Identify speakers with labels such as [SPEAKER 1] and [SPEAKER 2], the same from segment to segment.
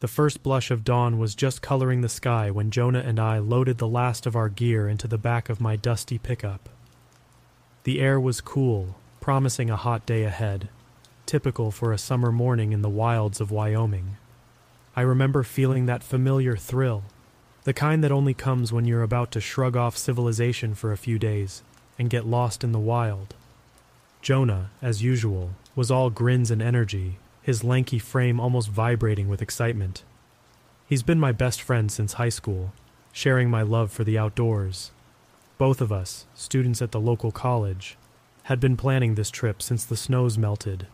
[SPEAKER 1] The first blush of dawn was just coloring the sky when Jonah and I loaded the last of our gear into the back of my dusty pickup. The air was cool, promising a hot day ahead, typical for a summer morning in the wilds of Wyoming. I remember feeling that familiar thrill, the kind that only comes when you're about to shrug off civilization for a few days and get lost in the wild. Jonah, as usual, was all grins and energy, his lanky frame almost vibrating with excitement. He's been my best friend since high school, sharing my love for the outdoors. Both of us, students at the local college, had been planning this trip since the snows melted.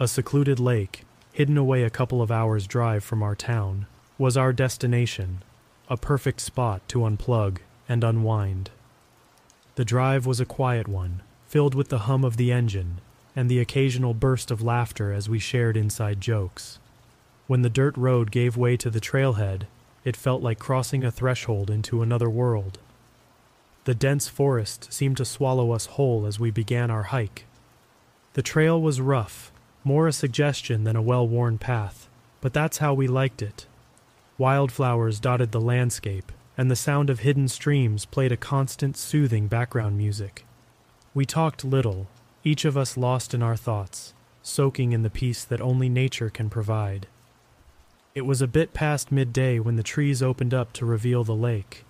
[SPEAKER 1] A secluded lake, hidden away a couple of hours' drive from our town, was our destination, a perfect spot to unplug and unwind. The drive was a quiet one, filled with the hum of the engine and the occasional burst of laughter as we shared inside jokes. When the dirt road gave way to the trailhead, it felt like crossing a threshold into another world. The dense forest seemed to swallow us whole as we began our hike. The trail was rough, more a suggestion than a well worn path, but that's how we liked it. Wildflowers dotted the landscape, and the sound of hidden streams played a constant, soothing background music. We talked little, each of us lost in our thoughts, soaking in the peace that only nature can provide. It was a bit past midday when the trees opened up to reveal the lake.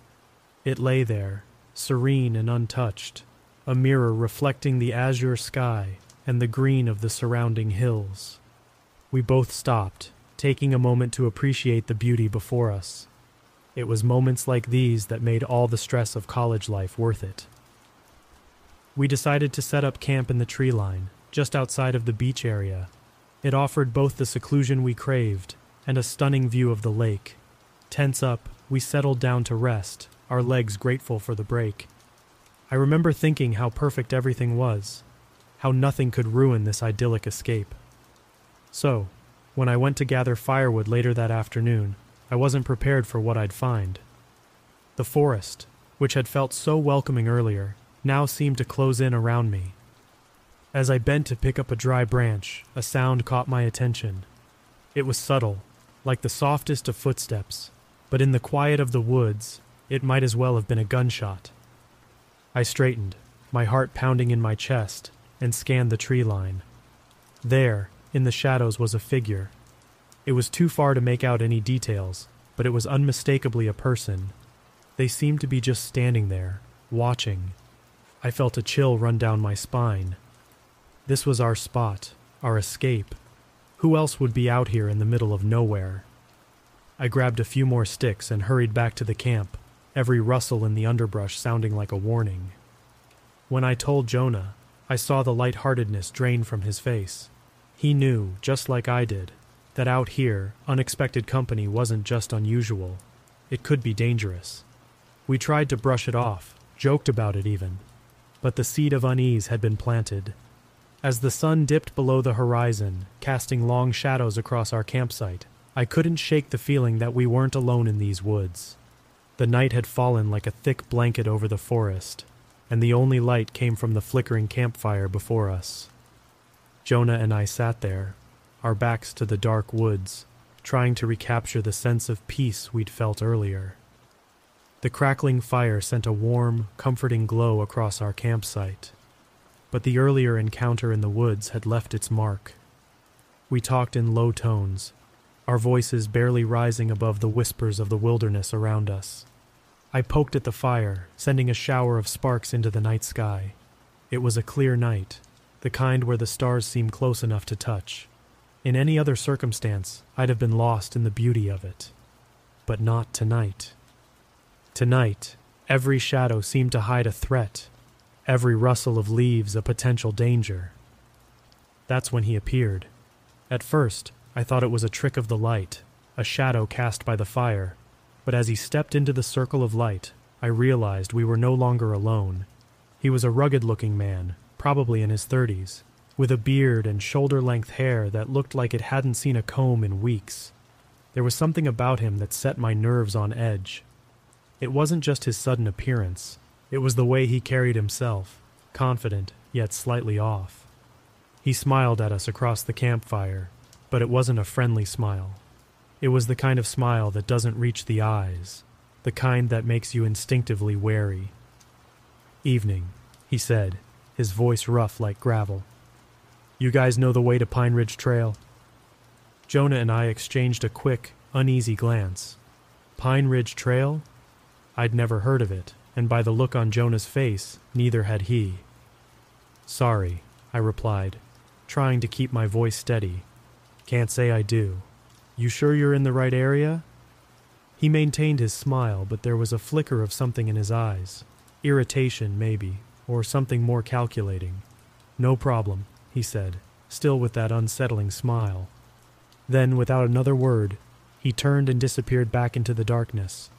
[SPEAKER 1] It lay there, serene and untouched, a mirror reflecting the azure sky and the green of the surrounding hills. We both stopped, taking a moment to appreciate the beauty before us. It was moments like these that made all the stress of college life worth it. We decided to set up camp in the tree line, just outside of the beach area. It offered both the seclusion we craved and a stunning view of the lake. Tense up, we settled down to rest, our legs grateful for the break. I remember thinking how perfect everything was, how nothing could ruin this idyllic escape. So, when I went to gather firewood later that afternoon, I wasn't prepared for what I'd find. The forest, which had felt so welcoming earlier, now seemed to close in around me. As I bent to pick up a dry branch, a sound caught my attention. It was subtle, like the softest of footsteps, but in the quiet of the woods, it might as well have been a gunshot. I straightened, my heart pounding in my chest, and scanned the tree line. There, in the shadows, was a figure. It was too far to make out any details, but it was unmistakably a person. They seemed to be just standing there, watching, I felt a chill run down my spine. This was our spot, our escape. Who else would be out here in the middle of nowhere? I grabbed a few more sticks and hurried back to the camp, every rustle in the underbrush sounding like a warning. When I told Jonah, I saw the light-heartedness drain from his face. He knew, just like I did, that out here, unexpected company wasn't just unusual. It could be dangerous. We tried to brush it off, joked about it even, but the seed of unease had been planted. As the sun dipped below the horizon, casting long shadows across our campsite, I couldn't shake the feeling that we weren't alone in these woods. The night had fallen like a thick blanket over the forest, and the only light came from the flickering campfire before us. Jonah and I sat there, our backs to the dark woods, trying to recapture the sense of peace we'd felt earlier. The crackling fire sent a warm, comforting glow across our campsite. But the earlier encounter in the woods had left its mark. We talked in low tones, our voices barely rising above the whispers of the wilderness around us. I poked at the fire, sending a shower of sparks into the night sky. It was a clear night, the kind where the stars seem close enough to touch. In any other circumstance, I'd have been lost in the beauty of it. But not tonight. Tonight, every shadow seemed to hide a threat, every rustle of leaves a potential danger. That's when he appeared. At first, I thought it was a trick of the light, a shadow cast by the fire, but as he stepped into the circle of light, I realized we were no longer alone. He was a rugged looking man, probably in his thirties, with a beard and shoulder length hair that looked like it hadn't seen a comb in weeks. There was something about him that set my nerves on edge. It wasn't just his sudden appearance, it was the way he carried himself, confident yet slightly off. He smiled at us across the campfire, but it wasn't a friendly smile. It was the kind of smile that doesn't reach the eyes, the kind that makes you instinctively wary. Evening, he said, his voice rough like gravel. You guys know the way to Pine Ridge Trail? Jonah and I exchanged a quick, uneasy glance. Pine Ridge Trail? I'd never heard of it, and by the look on Jonah's face, neither had he. Sorry, I replied, trying to keep my voice steady. Can't say I do. You sure you're in the right area? He maintained his smile, but there was a flicker of something in his eyes. Irritation, maybe, or something more calculating. No problem, he said, still with that unsettling smile. Then, without another word, he turned and disappeared back into the darkness.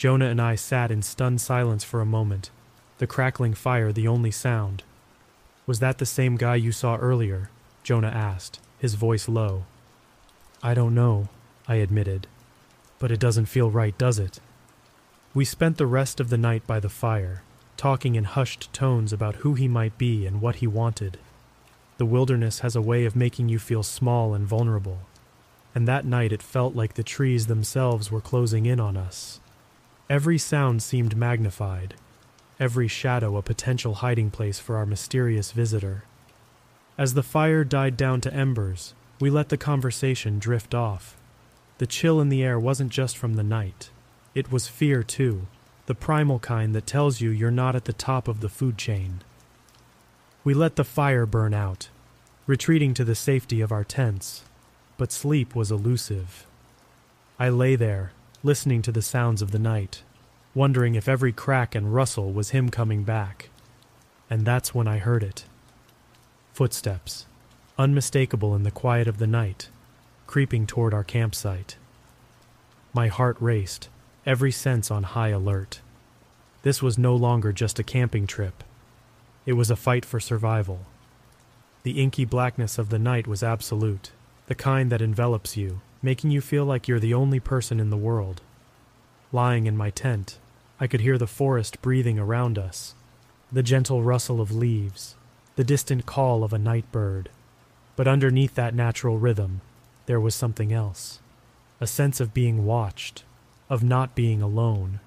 [SPEAKER 1] Jonah and I sat in stunned silence for a moment, the crackling fire the only sound. Was that the same guy you saw earlier? Jonah asked, his voice low. I don't know, I admitted. But it doesn't feel right, does it? We spent the rest of the night by the fire, talking in hushed tones about who he might be and what he wanted. The wilderness has a way of making you feel small and vulnerable, and that night it felt like the trees themselves were closing in on us. Every sound seemed magnified, every shadow a potential hiding place for our mysterious visitor. As the fire died down to embers, we let the conversation drift off. The chill in the air wasn't just from the night, it was fear too, the primal kind that tells you you're not at the top of the food chain. We let the fire burn out, retreating to the safety of our tents, but sleep was elusive. I lay there, listening to the sounds of the night, wondering if every crack and rustle was him coming back. And that's when I heard it. Footsteps, unmistakable in the quiet of the night, creeping toward our campsite. My heart raced, every sense on high alert. This was no longer just a camping trip. It was a fight for survival. The inky blackness of the night was absolute, the kind that envelops you, making you feel like you're the only person in the world. Lying in my tent, I could hear the forest breathing around us, the gentle rustle of leaves, the distant call of a night bird. But underneath that natural rhythm, there was something else a sense of being watched, of not being alone.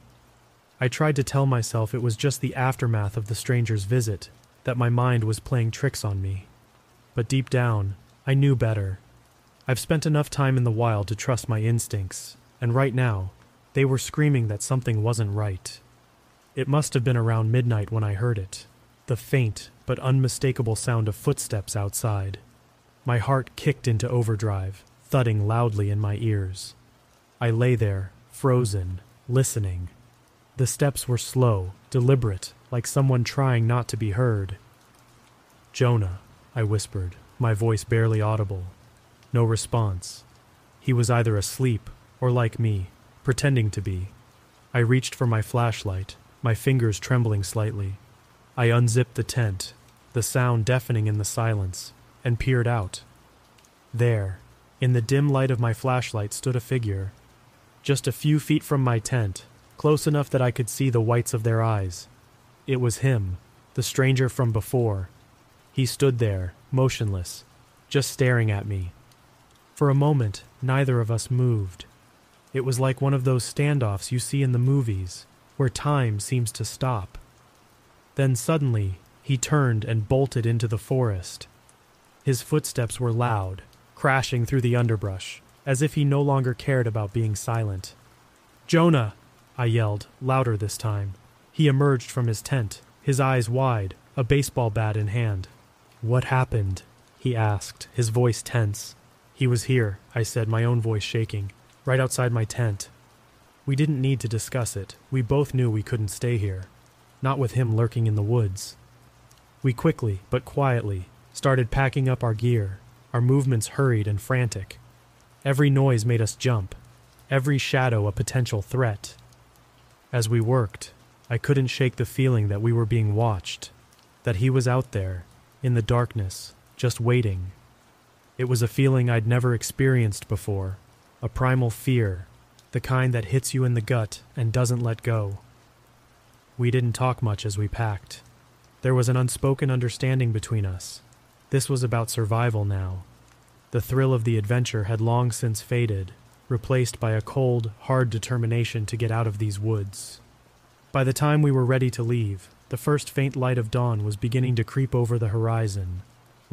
[SPEAKER 1] I tried to tell myself it was just the aftermath of the stranger's visit, that my mind was playing tricks on me. But deep down, I knew better. I've spent enough time in the wild to trust my instincts, and right now, they were screaming that something wasn't right. It must have been around midnight when I heard it the faint but unmistakable sound of footsteps outside. My heart kicked into overdrive, thudding loudly in my ears. I lay there, frozen, listening. The steps were slow, deliberate, like someone trying not to be heard. Jonah, I whispered, my voice barely audible. No response. He was either asleep or like me, pretending to be. I reached for my flashlight, my fingers trembling slightly. I unzipped the tent, the sound deafening in the silence, and peered out. There, in the dim light of my flashlight, stood a figure. Just a few feet from my tent, close enough that I could see the whites of their eyes. It was him, the stranger from before. He stood there, motionless, just staring at me. For a moment, neither of us moved. It was like one of those standoffs you see in the movies, where time seems to stop. Then suddenly, he turned and bolted into the forest. His footsteps were loud, crashing through the underbrush, as if he no longer cared about being silent. Jonah! I yelled, louder this time. He emerged from his tent, his eyes wide, a baseball bat in hand. What happened? he asked, his voice tense. He was here, I said, my own voice shaking, right outside my tent. We didn't need to discuss it. We both knew we couldn't stay here. Not with him lurking in the woods. We quickly, but quietly, started packing up our gear, our movements hurried and frantic. Every noise made us jump, every shadow a potential threat. As we worked, I couldn't shake the feeling that we were being watched, that he was out there, in the darkness, just waiting. It was a feeling I'd never experienced before, a primal fear, the kind that hits you in the gut and doesn't let go. We didn't talk much as we packed. There was an unspoken understanding between us. This was about survival now. The thrill of the adventure had long since faded, replaced by a cold, hard determination to get out of these woods. By the time we were ready to leave, the first faint light of dawn was beginning to creep over the horizon.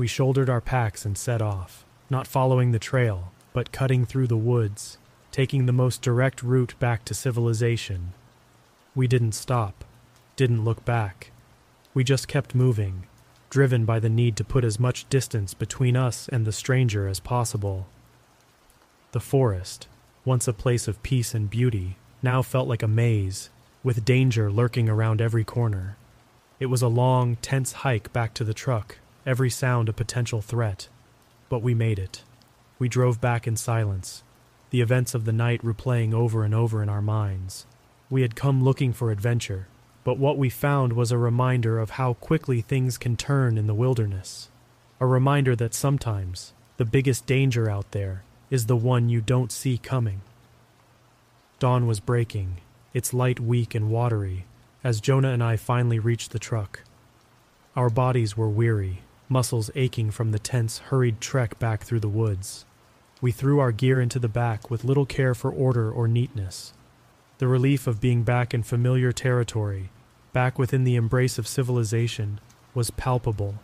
[SPEAKER 1] We shouldered our packs and set off, not following the trail, but cutting through the woods, taking the most direct route back to civilization. We didn't stop, didn't look back. We just kept moving, driven by the need to put as much distance between us and the stranger as possible. The forest, once a place of peace and beauty, now felt like a maze, with danger lurking around every corner. It was a long, tense hike back to the truck, every sound a potential threat. But we made it. We drove back in silence, the events of the night replaying over and over in our minds. We had come looking for adventure, but what we found was a reminder of how quickly things can turn in the wilderness. A reminder that sometimes the biggest danger out there is the one you don't see coming. Dawn was breaking, its light weak and watery, as Jonah and I finally reached the truck. Our bodies were weary, muscles aching from the tense, hurried trek back through the woods. We threw our gear into the back with little care for order or neatness. The relief of being back in familiar territory, back within the embrace of civilization, was palpable.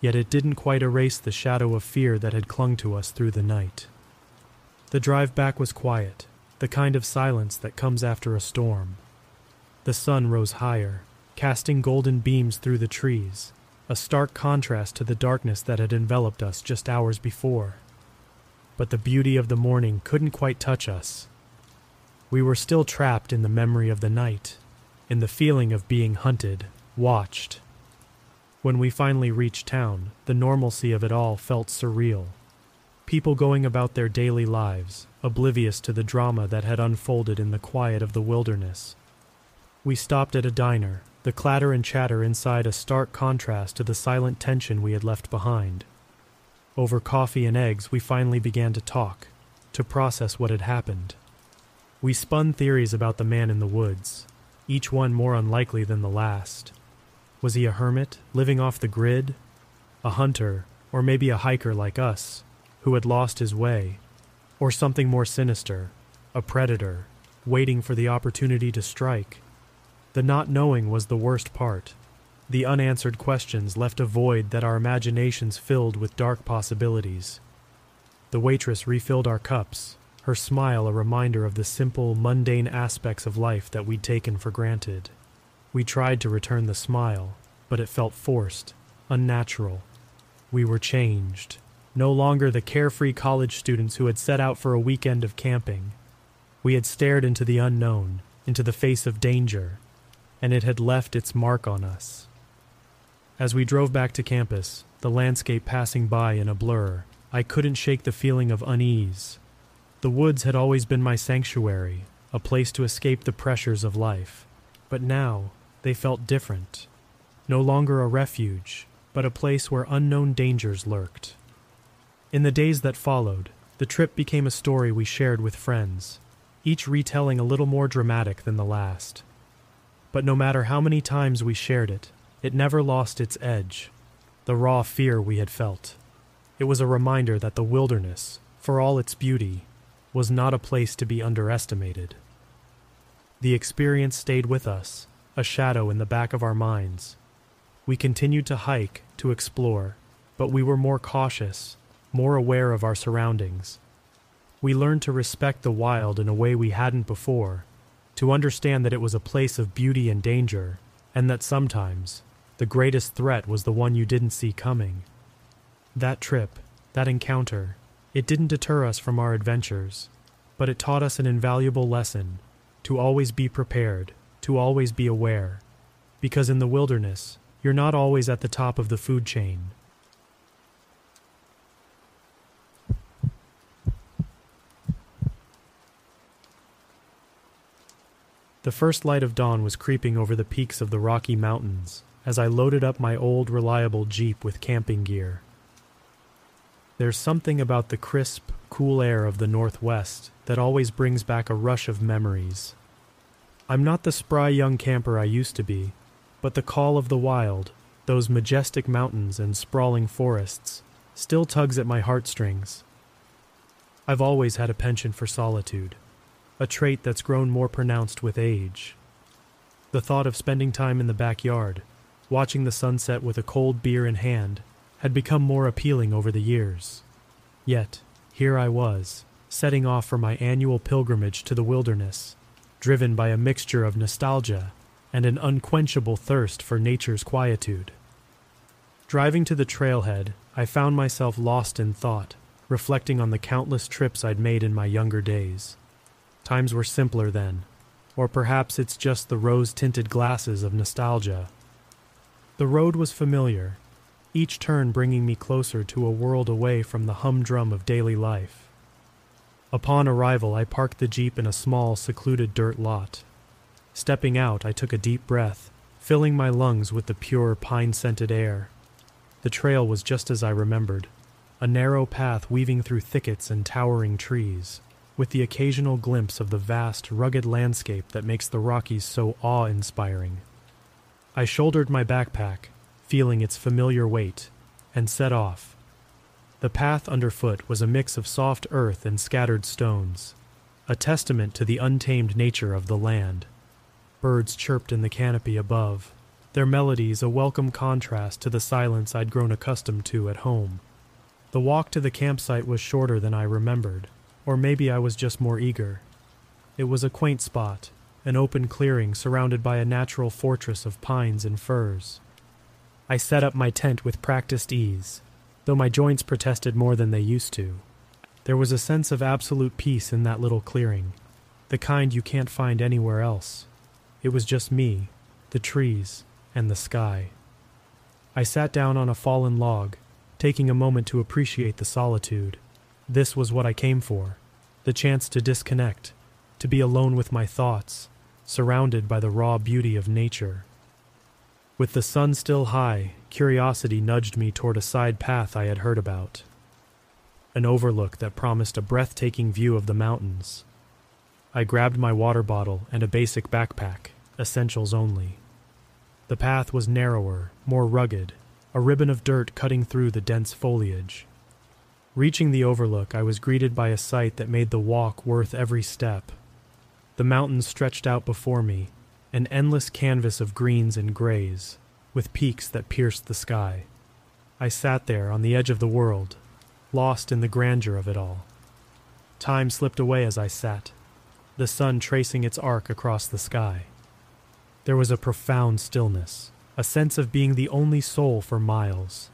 [SPEAKER 1] Yet it didn't quite erase the shadow of fear that had clung to us through the night. The drive back was quiet, the kind of silence that comes after a storm. The sun rose higher, casting golden beams through the trees, a stark contrast to the darkness that had enveloped us just hours before. But the beauty of the morning couldn't quite touch us. We were still trapped in the memory of the night, in the feeling of being hunted, watched. When we finally reached town, the normalcy of it all felt surreal. People going about their daily lives, oblivious to the drama that had unfolded in the quiet of the wilderness. We stopped at a diner, the clatter and chatter inside a stark contrast to the silent tension we had left behind. Over coffee and eggs, we finally began to talk, to process what had happened. We spun theories about the man in the woods, each one more unlikely than the last. Was he a hermit, living off the grid? A hunter, or maybe a hiker like us, who had lost his way? Or something more sinister, a predator, waiting for the opportunity to strike? The not knowing was the worst part. The unanswered questions left a void that our imaginations filled with dark possibilities. The waitress refilled our cups, her smile a reminder of the simple, mundane aspects of life that we'd taken for granted. We tried to return the smile, but it felt forced, unnatural. We were changed, no longer the carefree college students who had set out for a weekend of camping. We had stared into the unknown, into the face of danger, and it had left its mark on us. As we drove back to campus, the landscape passing by in a blur, I couldn't shake the feeling of unease, the woods had always been my sanctuary, a place to escape the pressures of life. But now, they felt different. No longer a refuge, but a place where unknown dangers lurked. In the days that followed, the trip became a story we shared with friends, each retelling a little more dramatic than the last. But no matter how many times we shared it, it never lost its edge, the raw fear we had felt. It was a reminder that the wilderness, for all its beauty, was not a place to be underestimated. The experience stayed with us, a shadow in the back of our minds. We continued to hike, to explore, but we were more cautious, more aware of our surroundings. We learned to respect the wild in a way we hadn't before, to understand that it was a place of beauty and danger, and that sometimes the greatest threat was the one you didn't see coming. That trip, that encounter, it didn't deter us from our adventures, but it taught us an invaluable lesson to always be prepared, to always be aware. Because in the wilderness, you're not always at the top of the food chain. The first light of dawn was creeping over the peaks of the Rocky Mountains as I loaded up my old reliable Jeep with camping gear. There's something about the crisp, cool air of the Northwest that always brings back a rush of memories. I'm not the spry young camper I used to be, but the call of the wild, those majestic mountains and sprawling forests, still tugs at my heartstrings. I've always had a penchant for solitude, a trait that's grown more pronounced with age. The thought of spending time in the backyard, watching the sunset with a cold beer in hand, had become more appealing over the years. Yet, here I was, setting off for my annual pilgrimage to the wilderness, driven by a mixture of nostalgia and an unquenchable thirst for nature's quietude. Driving to the trailhead, I found myself lost in thought, reflecting on the countless trips I'd made in my younger days. Times were simpler then, or perhaps it's just the rose tinted glasses of nostalgia. The road was familiar, each turn bringing me closer to a world away from the humdrum of daily life. Upon arrival, I parked the Jeep in a small, secluded dirt lot. Stepping out, I took a deep breath, filling my lungs with the pure, pine scented air. The trail was just as I remembered a narrow path weaving through thickets and towering trees, with the occasional glimpse of the vast, rugged landscape that makes the Rockies so awe inspiring. I shouldered my backpack, feeling its familiar weight, and set off, the path underfoot was a mix of soft earth and scattered stones, a testament to the untamed nature of the land. Birds chirped in the canopy above, their melodies a welcome contrast to the silence I'd grown accustomed to at home. The walk to the campsite was shorter than I remembered, or maybe I was just more eager. It was a quaint spot, an open clearing surrounded by a natural fortress of pines and firs. I set up my tent with practiced ease, though my joints protested more than they used to. There was a sense of absolute peace in that little clearing, the kind you can't find anywhere else. It was just me, the trees, and the sky. I sat down on a fallen log, taking a moment to appreciate the solitude. This was what I came for the chance to disconnect, to be alone with my thoughts, surrounded by the raw beauty of nature. With the sun still high, curiosity nudged me toward a side path I had heard about. An overlook that promised a breathtaking view of the mountains. I grabbed my water bottle and a basic backpack, essentials only. The path was narrower, more rugged, a ribbon of dirt cutting through the dense foliage. Reaching the overlook, I was greeted by a sight that made the walk worth every step. The mountains stretched out before me, an endless canvas of greens and grays, with peaks that pierced the sky. I sat there on the edge of the world, lost in the grandeur of it all. Time slipped away as I sat, the sun tracing its arc across the sky. There was a profound stillness, a sense of being the only soul for miles.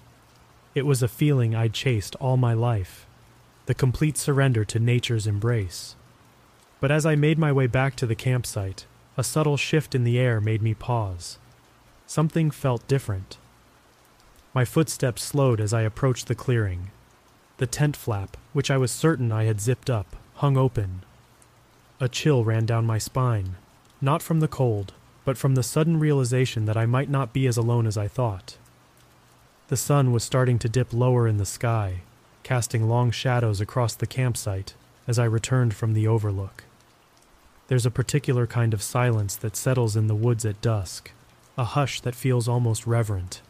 [SPEAKER 1] It was a feeling I'd chased all my life, the complete surrender to nature's embrace. But as I made my way back to the campsite, a subtle shift in the air made me pause. Something felt different. My footsteps slowed as I approached the clearing. The tent flap, which I was certain I had zipped up, hung open. A chill ran down my spine, not from the cold, but from the sudden realization that I might not be as alone as I thought. The sun was starting to dip lower in the sky, casting long shadows across the campsite as I returned from the overlook. There's a particular kind of silence that settles in the woods at dusk, a hush that feels almost reverent.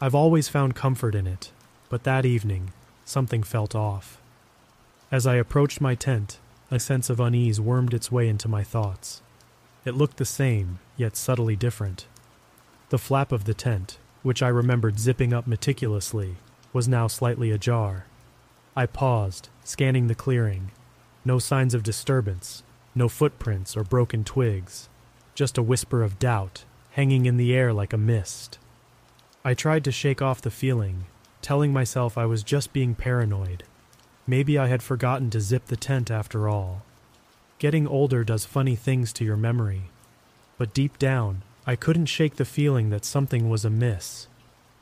[SPEAKER 1] I've always found comfort in it, but that evening, something felt off. As I approached my tent, a sense of unease wormed its way into my thoughts. It looked the same, yet subtly different. The flap of the tent, which I remembered zipping up meticulously, was now slightly ajar. I paused, scanning the clearing. No signs of disturbance, no footprints or broken twigs, just a whisper of doubt hanging in the air like a mist. I tried to shake off the feeling, telling myself I was just being paranoid. Maybe I had forgotten to zip the tent after all. Getting older does funny things to your memory. But deep down, I couldn't shake the feeling that something was amiss.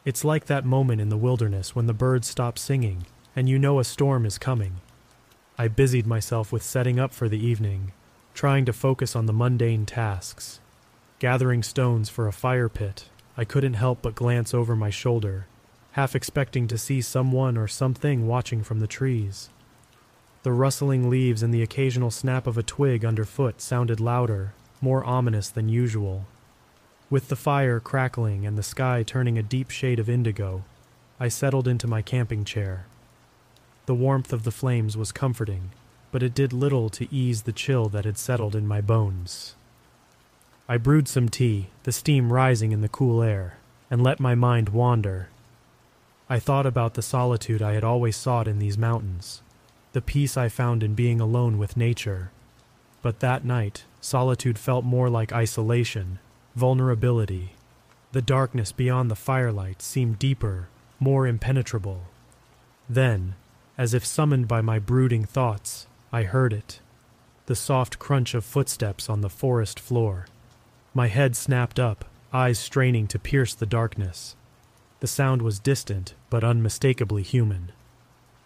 [SPEAKER 1] It's like that moment in the wilderness when the birds stop singing and you know a storm is coming. I busied myself with setting up for the evening, trying to focus on the mundane tasks. Gathering stones for a fire pit, I couldn't help but glance over my shoulder, half expecting to see someone or something watching from the trees. The rustling leaves and the occasional snap of a twig underfoot sounded louder, more ominous than usual. With the fire crackling and the sky turning a deep shade of indigo, I settled into my camping chair. The warmth of the flames was comforting, but it did little to ease the chill that had settled in my bones. I brewed some tea, the steam rising in the cool air, and let my mind wander. I thought about the solitude I had always sought in these mountains, the peace I found in being alone with nature. But that night, solitude felt more like isolation, vulnerability. The darkness beyond the firelight seemed deeper, more impenetrable. Then, as if summoned by my brooding thoughts, I heard it the soft crunch of footsteps on the forest floor. My head snapped up, eyes straining to pierce the darkness. The sound was distant, but unmistakably human.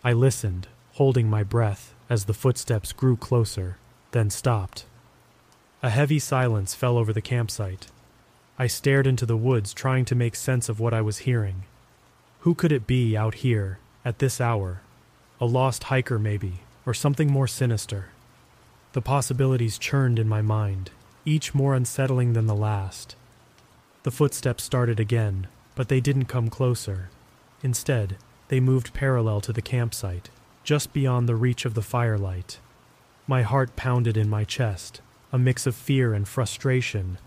[SPEAKER 1] I listened, holding my breath as the footsteps grew closer, then stopped. A heavy silence fell over the campsite. I stared into the woods, trying to make sense of what I was hearing. Who could it be out here, at this hour? A lost hiker, maybe, or something more sinister. The possibilities churned in my mind, each more unsettling than the last. The footsteps started again, but they didn't come closer. Instead, they moved parallel to the campsite, just beyond the reach of the firelight. My heart pounded in my chest, a mix of fear and frustration.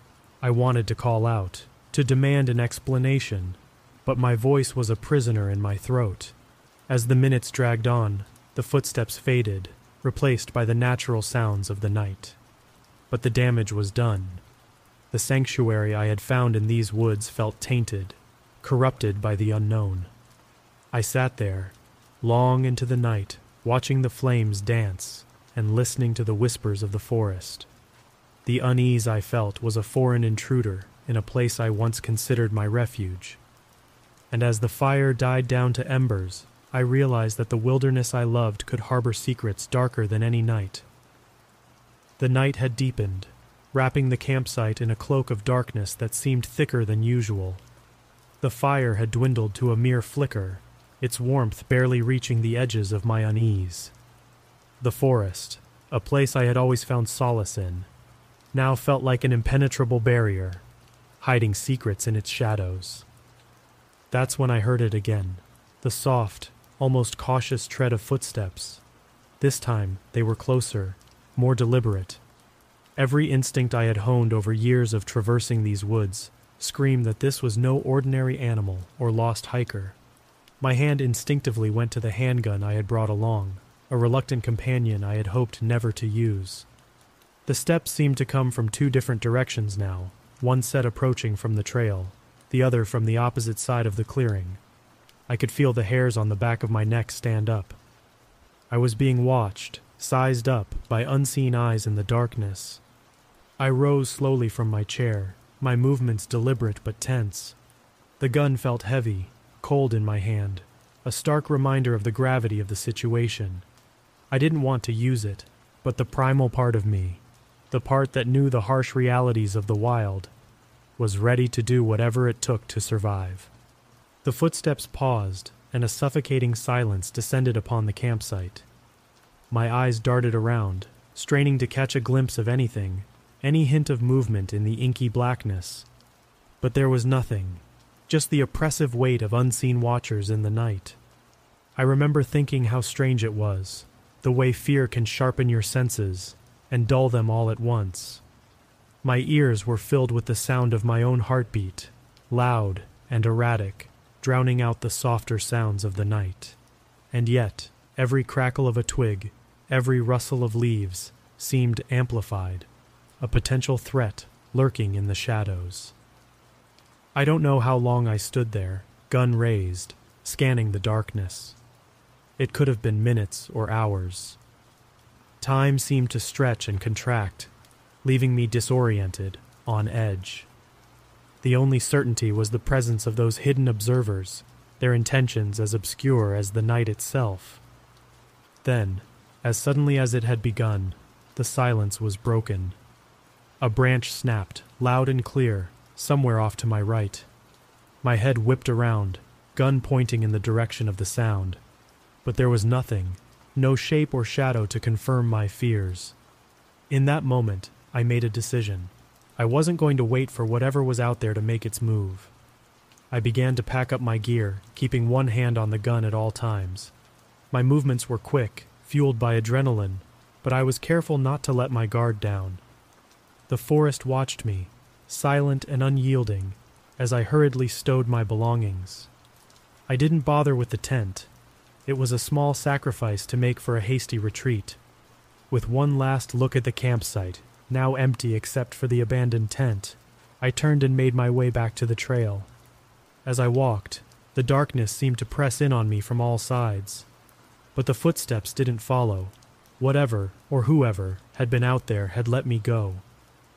[SPEAKER 1] I wanted to call out, to demand an explanation, but my voice was a prisoner in my throat. As the minutes dragged on, the footsteps faded, replaced by the natural sounds of the night. But the damage was done. The sanctuary I had found in these woods felt tainted, corrupted by the unknown. I sat there, long into the night, watching the flames dance and listening to the whispers of the forest. The unease I felt was a foreign intruder in a place I once considered my refuge. And as the fire died down to embers, I realized that the wilderness I loved could harbor secrets darker than any night. The night had deepened, wrapping the campsite in a cloak of darkness that seemed thicker than usual. The fire had dwindled to a mere flicker, its warmth barely reaching the edges of my unease. The forest, a place I had always found solace in, now felt like an impenetrable barrier, hiding secrets in its shadows. That's when I heard it again the soft, almost cautious tread of footsteps. This time they were closer, more deliberate. Every instinct I had honed over years of traversing these woods screamed that this was no ordinary animal or lost hiker. My hand instinctively went to the handgun I had brought along, a reluctant companion I had hoped never to use. The steps seemed to come from two different directions now, one set approaching from the trail, the other from the opposite side of the clearing. I could feel the hairs on the back of my neck stand up. I was being watched, sized up by unseen eyes in the darkness. I rose slowly from my chair, my movements deliberate but tense. The gun felt heavy, cold in my hand, a stark reminder of the gravity of the situation. I didn't want to use it, but the primal part of me, the part that knew the harsh realities of the wild, was ready to do whatever it took to survive. The footsteps paused, and a suffocating silence descended upon the campsite. My eyes darted around, straining to catch a glimpse of anything, any hint of movement in the inky blackness. But there was nothing, just the oppressive weight of unseen watchers in the night. I remember thinking how strange it was, the way fear can sharpen your senses and dull them all at once. My ears were filled with the sound of my own heartbeat, loud and erratic, drowning out the softer sounds of the night. And yet, every crackle of a twig, every rustle of leaves, seemed amplified, a potential threat lurking in the shadows. I don't know how long I stood there, gun raised, scanning the darkness. It could have been minutes or hours. Time seemed to stretch and contract, leaving me disoriented, on edge. The only certainty was the presence of those hidden observers, their intentions as obscure as the night itself. Then, as suddenly as it had begun, the silence was broken. A branch snapped, loud and clear, somewhere off to my right. My head whipped around, gun pointing in the direction of the sound. But there was nothing, no shape or shadow to confirm my fears. In that moment, I made a decision. I wasn't going to wait for whatever was out there to make its move. I began to pack up my gear, keeping one hand on the gun at all times. My movements were quick, fueled by adrenaline, but I was careful not to let my guard down. The forest watched me, silent and unyielding, as I hurriedly stowed my belongings. I didn't bother with the tent. It was a small sacrifice to make for a hasty retreat. With one last look at the campsite, now empty except for the abandoned tent, I turned and made my way back to the trail. As I walked, the darkness seemed to press in on me from all sides. But the footsteps didn't follow. Whatever, or whoever, had been out there had let me go.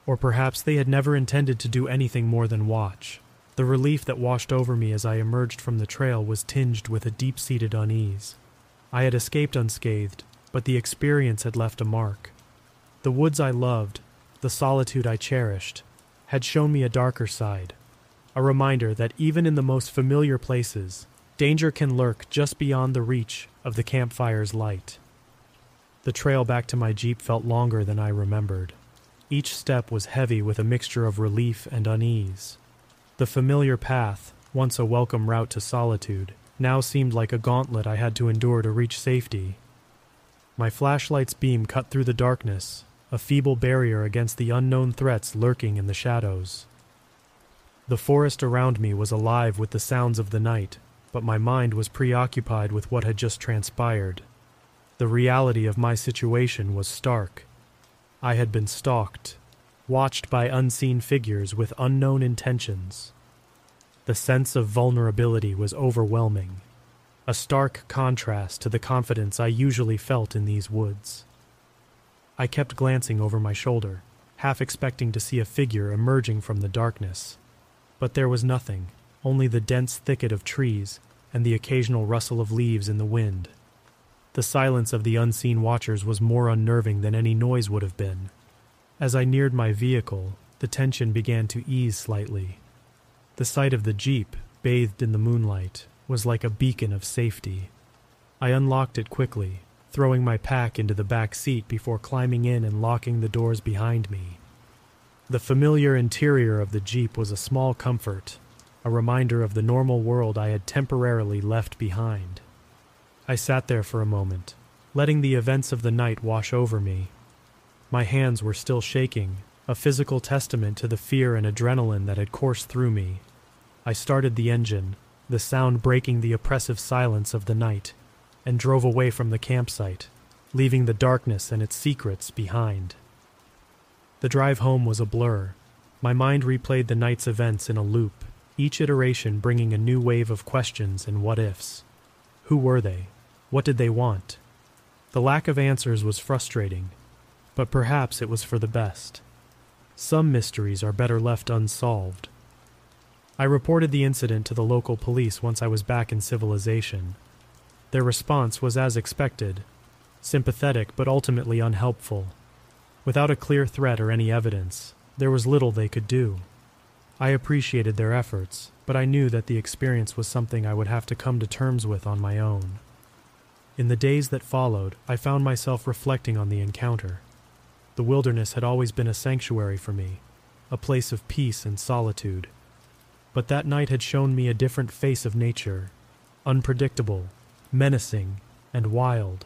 [SPEAKER 1] Or perhaps they had never intended to do anything more than watch. The relief that washed over me as I emerged from the trail was tinged with a deep seated unease. I had escaped unscathed, but the experience had left a mark. The woods I loved, the solitude I cherished, had shown me a darker side, a reminder that even in the most familiar places, danger can lurk just beyond the reach of the campfire's light. The trail back to my Jeep felt longer than I remembered. Each step was heavy with a mixture of relief and unease. The familiar path, once a welcome route to solitude, now seemed like a gauntlet I had to endure to reach safety. My flashlight's beam cut through the darkness, a feeble barrier against the unknown threats lurking in the shadows. The forest around me was alive with the sounds of the night, but my mind was preoccupied with what had just transpired. The reality of my situation was stark. I had been stalked, watched by unseen figures with unknown intentions. The sense of vulnerability was overwhelming, a stark contrast to the confidence I usually felt in these woods. I kept glancing over my shoulder, half expecting to see a figure emerging from the darkness. But there was nothing, only the dense thicket of trees and the occasional rustle of leaves in the wind. The silence of the unseen watchers was more unnerving than any noise would have been. As I neared my vehicle, the tension began to ease slightly. The sight of the Jeep, bathed in the moonlight, was like a beacon of safety. I unlocked it quickly, throwing my pack into the back seat before climbing in and locking the doors behind me. The familiar interior of the Jeep was a small comfort, a reminder of the normal world I had temporarily left behind. I sat there for a moment, letting the events of the night wash over me my hands were still shaking, a physical testament to the fear and adrenaline that had coursed through me. I started the engine, the sound breaking the oppressive silence of the night, and drove away from the campsite, leaving the darkness and its secrets behind. The drive home was a blur. My mind replayed the night's events in a loop, each iteration bringing a new wave of questions and what ifs. Who were they? What did they want? The lack of answers was frustrating, but perhaps it was for the best. Some mysteries are better left unsolved. I reported the incident to the local police once I was back in civilization. Their response was as expected sympathetic but ultimately unhelpful. Without a clear threat or any evidence, there was little they could do. I appreciated their efforts, but I knew that the experience was something I would have to come to terms with on my own. In the days that followed, I found myself reflecting on the encounter. The wilderness had always been a sanctuary for me, a place of peace and solitude. But that night had shown me a different face of nature, unpredictable, menacing, and wild.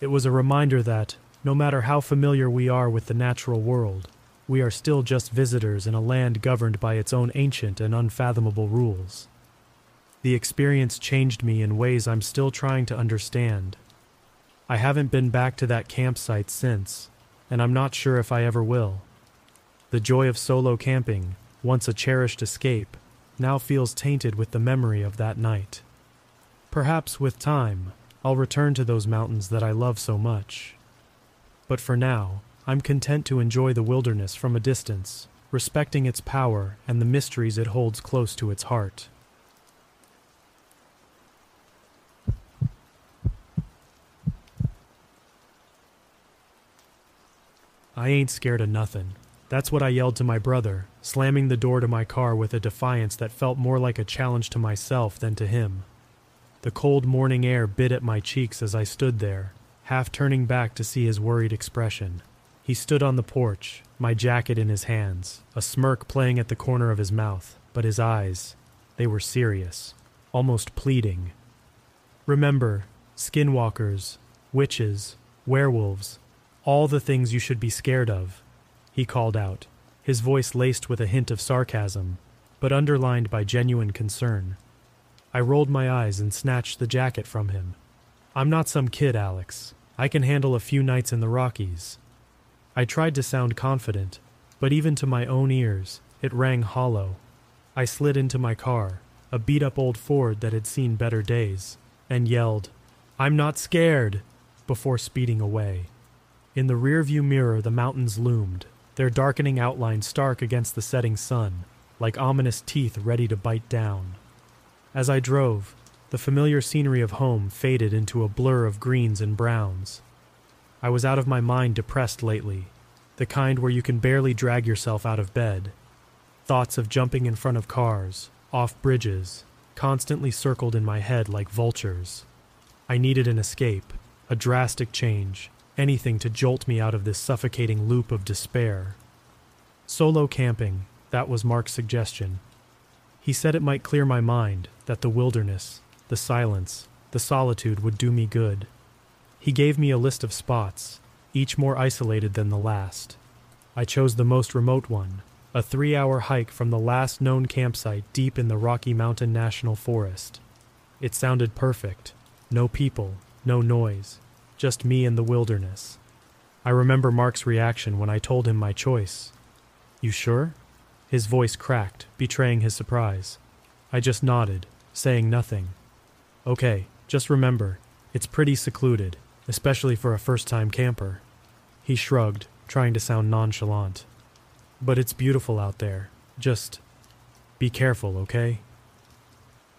[SPEAKER 1] It was a reminder that, no matter how familiar we are with the natural world, we are still just visitors in a land governed by its own ancient and unfathomable rules. The experience changed me in ways I'm still trying to understand. I haven't been back to that campsite since, and I'm not sure if I ever will. The joy of solo camping, once a cherished escape, now feels tainted with the memory of that night. Perhaps with time, I'll return to those mountains that I love so much. But for now, I'm content to enjoy the wilderness from a distance, respecting its power and the mysteries it holds close to its heart. I ain't scared of nothing. That's what I yelled to my brother, slamming the door to my car with a defiance that felt more like a challenge to myself than to him. The cold morning air bit at my cheeks as I stood there, half turning back to see his worried expression. He stood on the porch, my jacket in his hands, a smirk playing at the corner of his mouth, but his eyes, they were serious, almost pleading. Remember, Skinwalkers, witches, werewolves, all the things you should be scared of, he called out, his voice laced with a hint of sarcasm, but underlined by genuine concern. I rolled my eyes and snatched the jacket from him. I'm not some kid, Alex. I can handle a few nights in the Rockies. I tried to sound confident, but even to my own ears, it rang hollow. I slid into my car, a beat up old Ford that had seen better days, and yelled, I'm not scared, before speeding away. In the rearview mirror, the mountains loomed, their darkening outline stark against the setting sun, like ominous teeth ready to bite down. As I drove, the familiar scenery of home faded into a blur of greens and browns. I was out of my mind depressed lately, the kind where you can barely drag yourself out of bed. Thoughts of jumping in front of cars, off bridges, constantly circled in my head like vultures. I needed an escape, a drastic change, anything to jolt me out of this suffocating loop of despair. Solo camping, that was Mark's suggestion. He said it might clear my mind, that the wilderness, the silence, the solitude would do me good. He gave me a list of spots, each more isolated than the last. I chose the most remote one, a three hour hike from the last known campsite deep in the Rocky Mountain National Forest. It sounded perfect no people, no noise, just me and the wilderness. I remember Mark's reaction when I told him my choice. You sure? His voice cracked, betraying his surprise. I just nodded, saying nothing. Okay, just remember, it's pretty secluded, especially for a first time camper. He shrugged, trying to sound nonchalant. But it's beautiful out there. Just be careful, okay?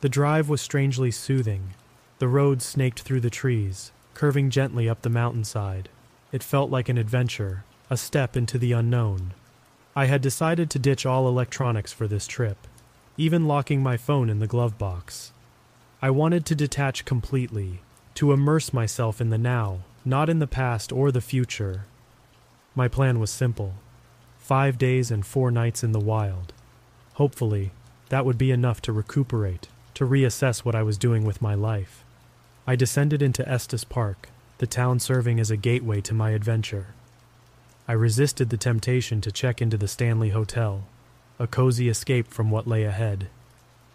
[SPEAKER 1] The drive was strangely soothing. The road snaked through the trees, curving gently up the mountainside. It felt like an adventure, a step into the unknown. I had decided to ditch all electronics for this trip, even locking my phone in the glove box. I wanted to detach completely, to immerse myself in the now, not in the past or the future. My plan was simple five days and four nights in the wild. Hopefully, that would be enough to recuperate, to reassess what I was doing with my life. I descended into Estes Park, the town serving as a gateway to my adventure. I resisted the temptation to check into the Stanley Hotel, a cozy escape from what lay ahead.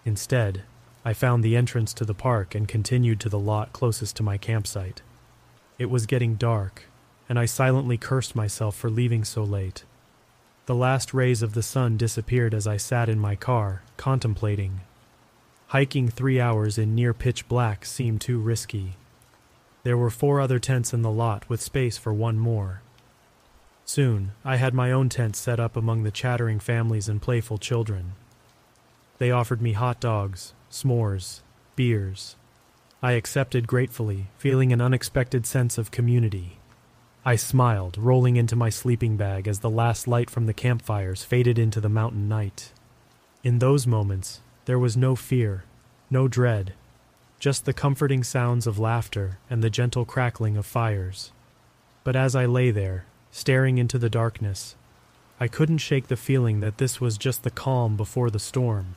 [SPEAKER 1] Instead, I found the entrance to the park and continued to the lot closest to my campsite. It was getting dark, and I silently cursed myself for leaving so late. The last rays of the sun disappeared as I sat in my car, contemplating. Hiking three hours in near pitch black seemed too risky. There were four other tents in the lot with space for one more. Soon, I had my own tent set up among the chattering families and playful children. They offered me hot dogs, s'mores, beers. I accepted gratefully, feeling an unexpected sense of community. I smiled, rolling into my sleeping bag as the last light from the campfires faded into the mountain night. In those moments, there was no fear, no dread, just the comforting sounds of laughter and the gentle crackling of fires. But as I lay there, staring into the darkness, I couldn't shake the feeling that this was just the calm before the storm.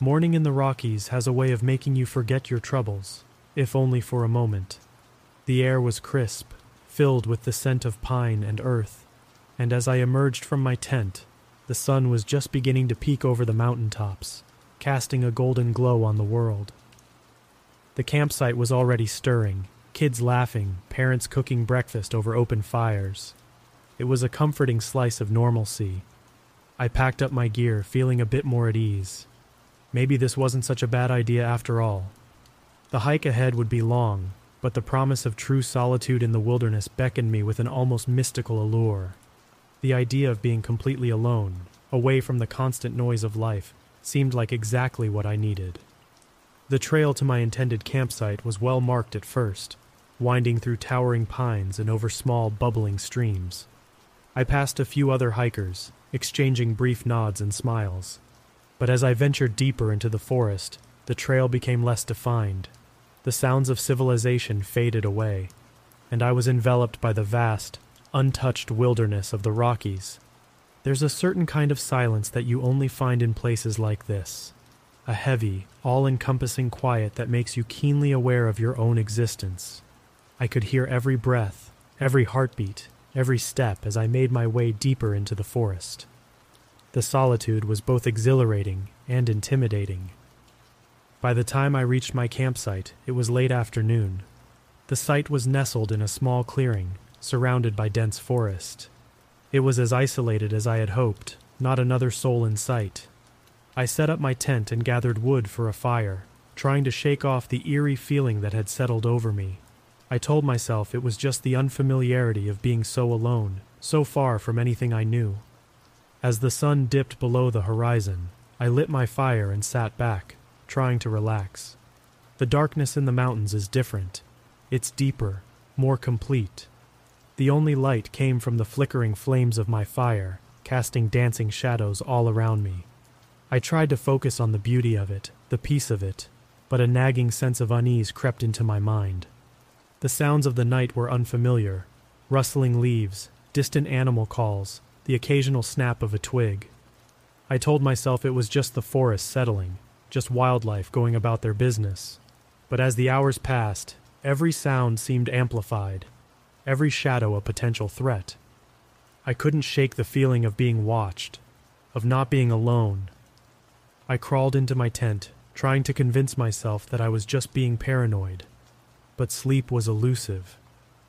[SPEAKER 1] Morning in the Rockies has a way of making you forget your troubles, if only for a moment. The air was crisp, filled with the scent of pine and earth, and as I emerged from my tent, the sun was just beginning to peek over the mountain tops, casting a golden glow on the world. The campsite was already stirring, kids laughing, parents cooking breakfast over open fires. It was a comforting slice of normalcy. I packed up my gear, feeling a bit more at ease. Maybe this wasn't such a bad idea after all. The hike ahead would be long, but the promise of true solitude in the wilderness beckoned me with an almost mystical allure. The idea of being completely alone, away from the constant noise of life, seemed like exactly what I needed. The trail to my intended campsite was well marked at first, winding through towering pines and over small, bubbling streams. I passed a few other hikers, exchanging brief nods and smiles. But as I ventured deeper into the forest, the trail became less defined, the sounds of civilization faded away, and I was enveloped by the vast, untouched wilderness of the Rockies. There's a certain kind of silence that you only find in places like this. a heavy, all encompassing quiet that makes you keenly aware of your own existence. I could hear every breath, every heartbeat, every step as I made my way deeper into the forest. The solitude was both exhilarating and intimidating. By the time I reached my campsite, it was late afternoon. The site was nestled in a small clearing, surrounded by dense forest. It was as isolated as I had hoped, not another soul in sight. I set up my tent and gathered wood for a fire, trying to shake off the eerie feeling that had settled over me. I told myself it was just the unfamiliarity of being so alone, so far from anything I knew. As the sun dipped below the horizon, I lit my fire and sat back, trying to relax. The darkness in the mountains is different. It's deeper, more complete. The only light came from the flickering flames of my fire, casting dancing shadows all around me. I tried to focus on the beauty of it, the peace of it, but a nagging sense of unease crept into my mind. The sounds of the night were unfamiliar rustling leaves, distant animal calls, the occasional snap of a twig. I told myself it was just the forest settling, just wildlife going about their business. But as the hours passed, every sound seemed amplified, every shadow a potential threat. I couldn't shake the feeling of being watched, of not being alone. I crawled into my tent, trying to convince myself that I was just being paranoid. But sleep was elusive,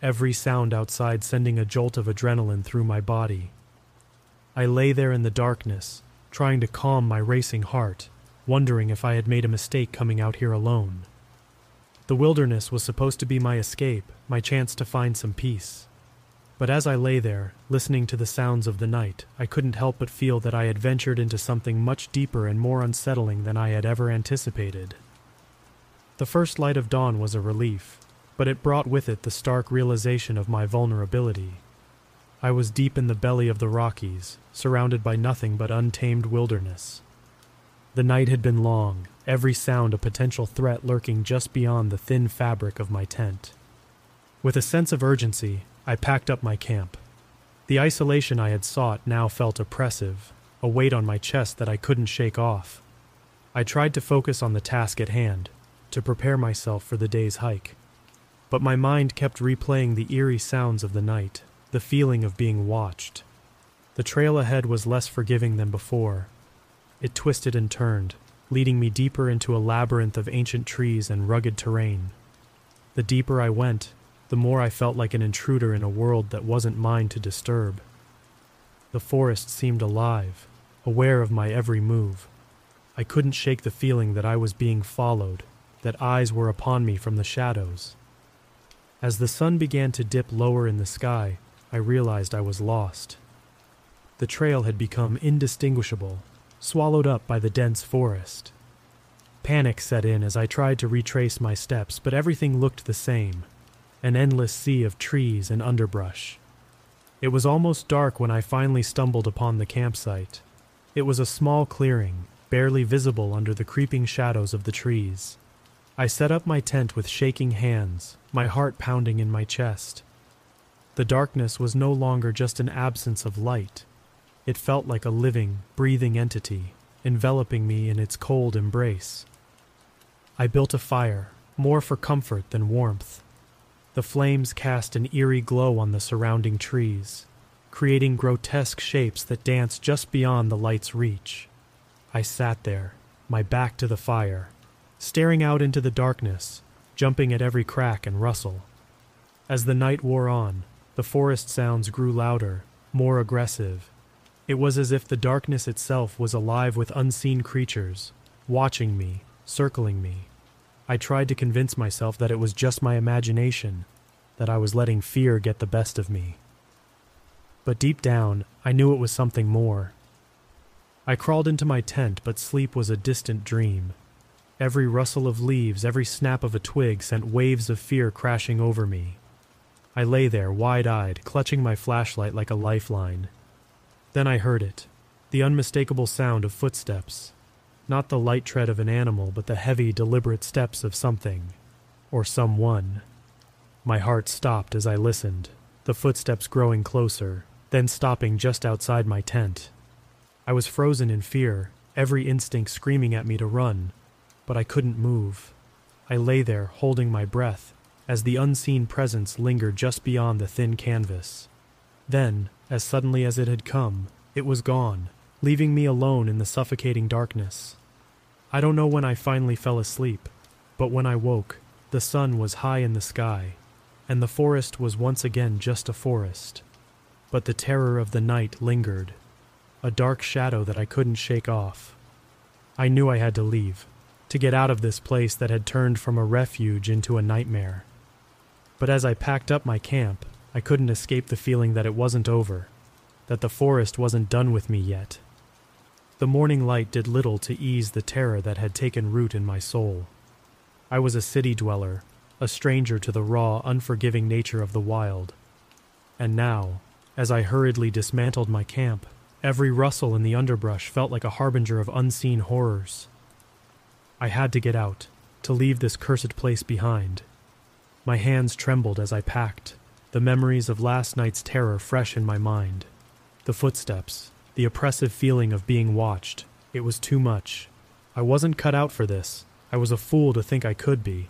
[SPEAKER 1] every sound outside sending a jolt of adrenaline through my body. I lay there in the darkness, trying to calm my racing heart wondering if I had made a mistake coming out here alone. The wilderness was supposed to be my escape, my chance to find some peace. But as I lay there, listening to the sounds of the night, I couldn't help but feel that I had ventured into something much deeper and more unsettling than I had ever anticipated. The first light of dawn was a relief, but it brought with it the stark realization of my vulnerability. I was deep in the belly of the Rockies, surrounded by nothing but untamed wilderness. The night had been long, every sound a potential threat lurking just beyond the thin fabric of my tent. With a sense of urgency, I packed up my camp. The isolation I had sought now felt oppressive, a weight on my chest that I couldn't shake off. I tried to focus on the task at hand, to prepare myself for the day's hike. But my mind kept replaying the eerie sounds of the night, the feeling of being watched. The trail ahead was less forgiving than before, it twisted and turned, leading me deeper into a labyrinth of ancient trees and rugged terrain. The deeper I went, the more I felt like an intruder in a world that wasn't mine to disturb. The forest seemed alive, aware of my every move. I couldn't shake the feeling that I was being followed, that eyes were upon me from the shadows. As the sun began to dip lower in the sky, I realized I was lost. The trail had become indistinguishable, swallowed up by the dense forest. Panic set in as I tried to retrace my steps, but everything looked the same an endless sea of trees and underbrush. It was almost dark when I finally stumbled upon the campsite. It was a small clearing, barely visible under the creeping shadows of the trees. I set up my tent with shaking hands, my heart pounding in my chest. The darkness was no longer just an absence of light. It felt like a living, breathing entity, enveloping me in its cold embrace. I built a fire, more for comfort than warmth. The flames cast an eerie glow on the surrounding trees, creating grotesque shapes that danced just beyond the light's reach. I sat there, my back to the fire, staring out into the darkness, jumping at every crack and rustle. As the night wore on, the forest sounds grew louder, more aggressive, it was as if the darkness itself was alive with unseen creatures, watching me, circling me. I tried to convince myself that it was just my imagination, that I was letting fear get the best of me. But deep down, I knew it was something more. I crawled into my tent, but sleep was a distant dream. Every rustle of leaves, every snap of a twig sent waves of fear crashing over me. I lay there, wide eyed, clutching my flashlight like a lifeline, then I heard it the unmistakable sound of footsteps. Not the light tread of an animal, but the heavy, deliberate steps of something. Or someone. My heart stopped as I listened, the footsteps growing closer, then stopping just outside my tent. I was frozen in fear, every instinct screaming at me to run, but I couldn't move. I lay there, holding my breath, as the unseen presence lingered just beyond the thin canvas. Then, as suddenly as it had come, it was gone, leaving me alone in the suffocating darkness. I don't know when I finally fell asleep, but when I woke, the sun was high in the sky, and the forest was once again just a forest. But the terror of the night lingered, a dark shadow that I couldn't shake off. I knew I had to leave, to get out of this place that had turned from a refuge into a nightmare. But as I packed up my camp, I couldn't escape the feeling that it wasn't over, that the forest wasn't done with me yet. The morning light did little to ease the terror that had taken root in my soul. I was a city dweller, a stranger to the raw, unforgiving nature of the wild. And now, as I hurriedly dismantled my camp, every rustle in the underbrush felt like a harbinger of unseen horrors. I had to get out, to leave this cursed place behind. My hands trembled as I packed, the memories of last night's terror fresh in my mind. The footsteps, the oppressive feeling of being watched. It was too much. I wasn't cut out for this. I was a fool to think I could be.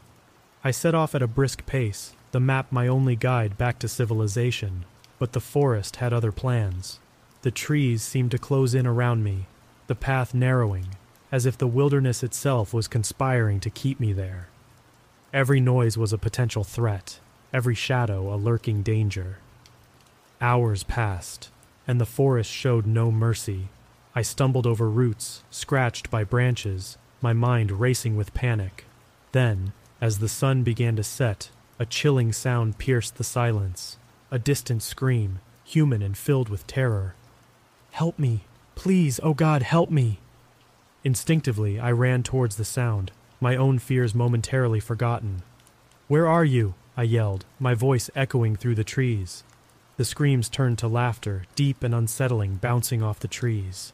[SPEAKER 1] I set off at a brisk pace, the map my only guide back to civilization, but the forest had other plans. The trees seemed to close in around me, the path narrowing, as if the wilderness itself was conspiring to keep me there. Every noise was a potential threat, every shadow a lurking danger. Hours passed, and the forest showed no mercy. I stumbled over roots, scratched by branches, my mind racing with panic. Then, as the sun began to set, a chilling sound pierced the silence. A distant scream, human and filled with terror. Help me! Please, oh God, help me! Instinctively, I ran towards the sound, my own fears momentarily forgotten. Where are you? I yelled, my voice echoing through the trees. The screams turned to laughter, deep and unsettling, bouncing off the trees.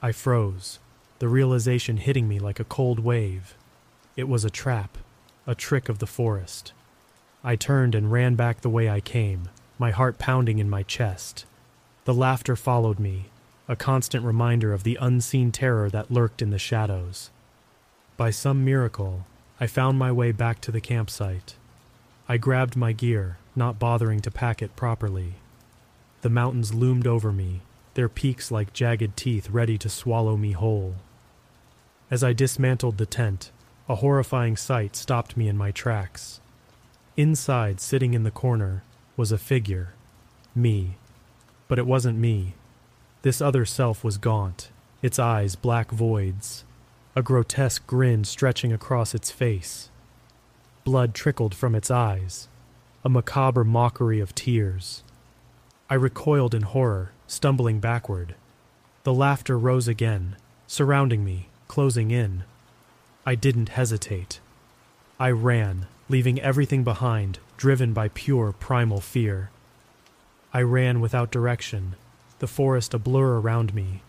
[SPEAKER 1] I froze, the realization hitting me like a cold wave. It was a trap, a trick of the forest. I turned and ran back the way I came, my heart pounding in my chest. The laughter followed me, a constant reminder of the unseen terror that lurked in the shadows. By some miracle, I found my way back to the campsite. I grabbed my gear, not bothering to pack it properly. The mountains loomed over me, their peaks like jagged teeth ready to swallow me whole. As I dismantled the tent, a horrifying sight stopped me in my tracks. Inside, sitting in the corner, was a figure. Me. But it wasn't me. This other self was gaunt, its eyes black voids, a grotesque grin stretching across its face. Blood trickled from its eyes, a macabre mockery of tears. I recoiled in horror, stumbling backward. The laughter rose again, surrounding me, closing in. I didn't hesitate. I ran, leaving everything behind, driven by pure primal fear. I ran without direction, the forest a blur around me.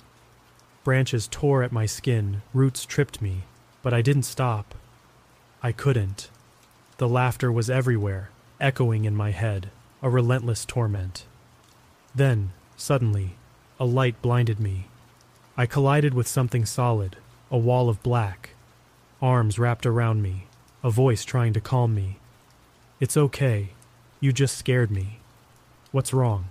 [SPEAKER 1] Branches tore at my skin, roots tripped me, but I didn't stop. I couldn't. The laughter was everywhere, echoing in my head, a relentless torment. Then, suddenly, a light blinded me. I collided with something solid, a wall of black, arms wrapped around me, a voice trying to calm me. It's okay. You just scared me. What's wrong?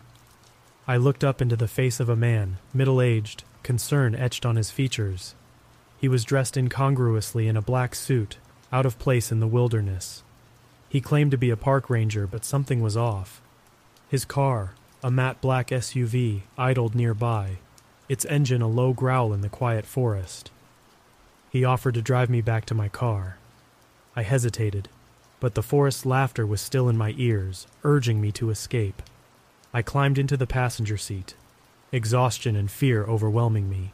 [SPEAKER 1] I looked up into the face of a man, middle aged, concern etched on his features. He was dressed incongruously in a black suit, out of place in the wilderness. He claimed to be a park ranger, but something was off. His car, a matte black SUV, idled nearby, its engine a low growl in the quiet forest. He offered to drive me back to my car. I hesitated, but the forest's laughter was still in my ears, urging me to escape. I climbed into the passenger seat, exhaustion and fear overwhelming me.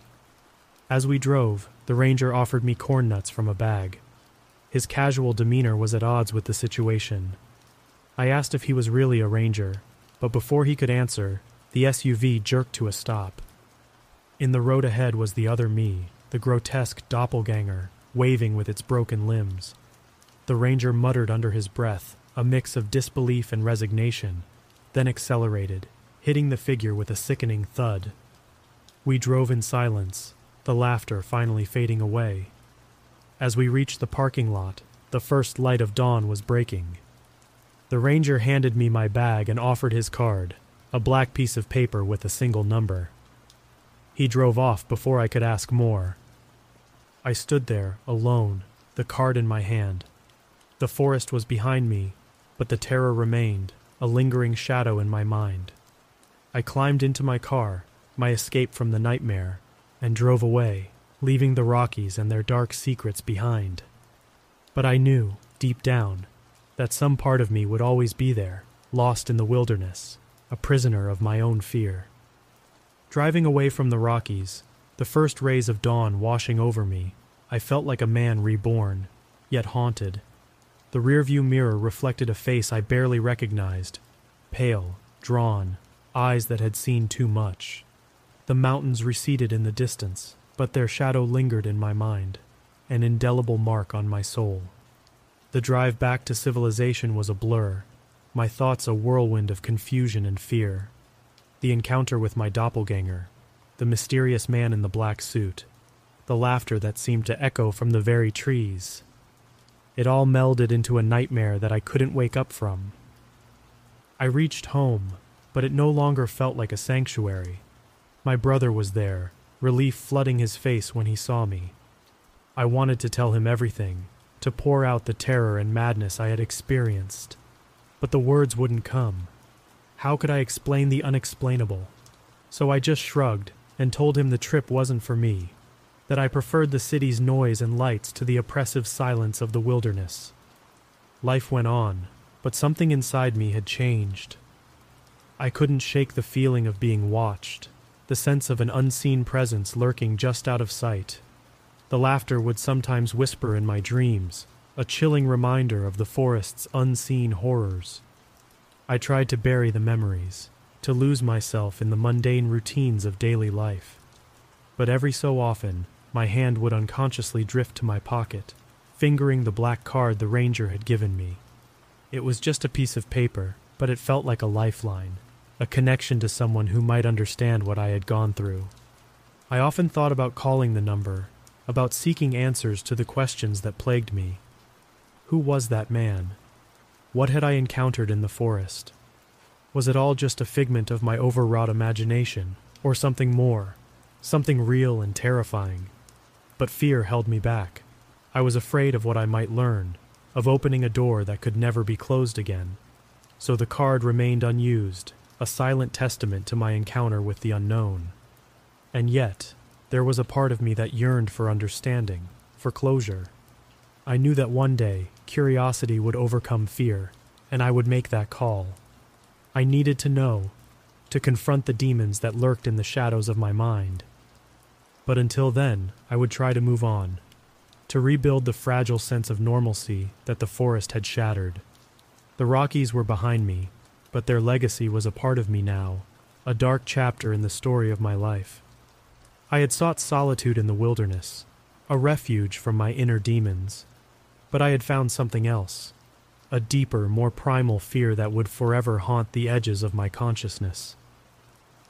[SPEAKER 1] As we drove, the ranger offered me corn nuts from a bag. His casual demeanor was at odds with the situation. I asked if he was really a ranger, but before he could answer, the SUV jerked to a stop. In the road ahead was the other me, the grotesque doppelganger, waving with its broken limbs. The ranger muttered under his breath, a mix of disbelief and resignation, then accelerated, hitting the figure with a sickening thud. We drove in silence, the laughter finally fading away. As we reached the parking lot, the first light of dawn was breaking. The ranger handed me my bag and offered his card, a black piece of paper with a single number. He drove off before I could ask more. I stood there, alone, the card in my hand. The forest was behind me, but the terror remained, a lingering shadow in my mind. I climbed into my car, my escape from the nightmare, and drove away, leaving the Rockies and their dark secrets behind. But I knew, deep down, that some part of me would always be there, lost in the wilderness, a prisoner of my own fear. Driving away from the Rockies, the first rays of dawn washing over me, I felt like a man reborn, yet haunted. The rearview mirror reflected a face I barely recognized, pale, drawn, eyes that had seen too much. The mountains receded in the distance, but their shadow lingered in my mind, an indelible mark on my soul. The drive back to civilization was a blur, my thoughts a whirlwind of confusion and fear. The encounter with my doppelganger, the mysterious man in the black suit, the laughter that seemed to echo from the very trees. It all melded into a nightmare that I couldn't wake up from. I reached home, but it no longer felt like a sanctuary. My brother was there, relief flooding his face when he saw me. I wanted to tell him everything, to pour out the terror and madness I had experienced. But the words wouldn't come. How could I explain the unexplainable? So I just shrugged and told him the trip wasn't for me, that I preferred the city's noise and lights to the oppressive silence of the wilderness. Life went on, but something inside me had changed. I couldn't shake the feeling of being watched, the sense of an unseen presence lurking just out of sight. The laughter would sometimes whisper in my dreams, a chilling reminder of the forest's unseen horrors. I tried to bury the memories, to lose myself in the mundane routines of daily life. But every so often, my hand would unconsciously drift to my pocket, fingering the black card the ranger had given me. It was just a piece of paper, but it felt like a lifeline, a connection to someone who might understand what I had gone through. I often thought about calling the number, about seeking answers to the questions that plagued me. Who was that man? What had I encountered in the forest? Was it all just a figment of my overwrought imagination, or something more, something real and terrifying? But fear held me back. I was afraid of what I might learn, of opening a door that could never be closed again. So the card remained unused, a silent testament to my encounter with the unknown. And yet, there was a part of me that yearned for understanding, for closure. I knew that one day curiosity would overcome fear, and I would make that call. I needed to know, to confront the demons that lurked in the shadows of my mind. But until then, I would try to move on, to rebuild the fragile sense of normalcy that the forest had shattered. The Rockies were behind me, but their legacy was a part of me now, a dark chapter in the story of my life. I had sought solitude in the wilderness, a refuge from my inner demons, but I had found something else, a deeper, more primal fear that would forever haunt the edges of my consciousness.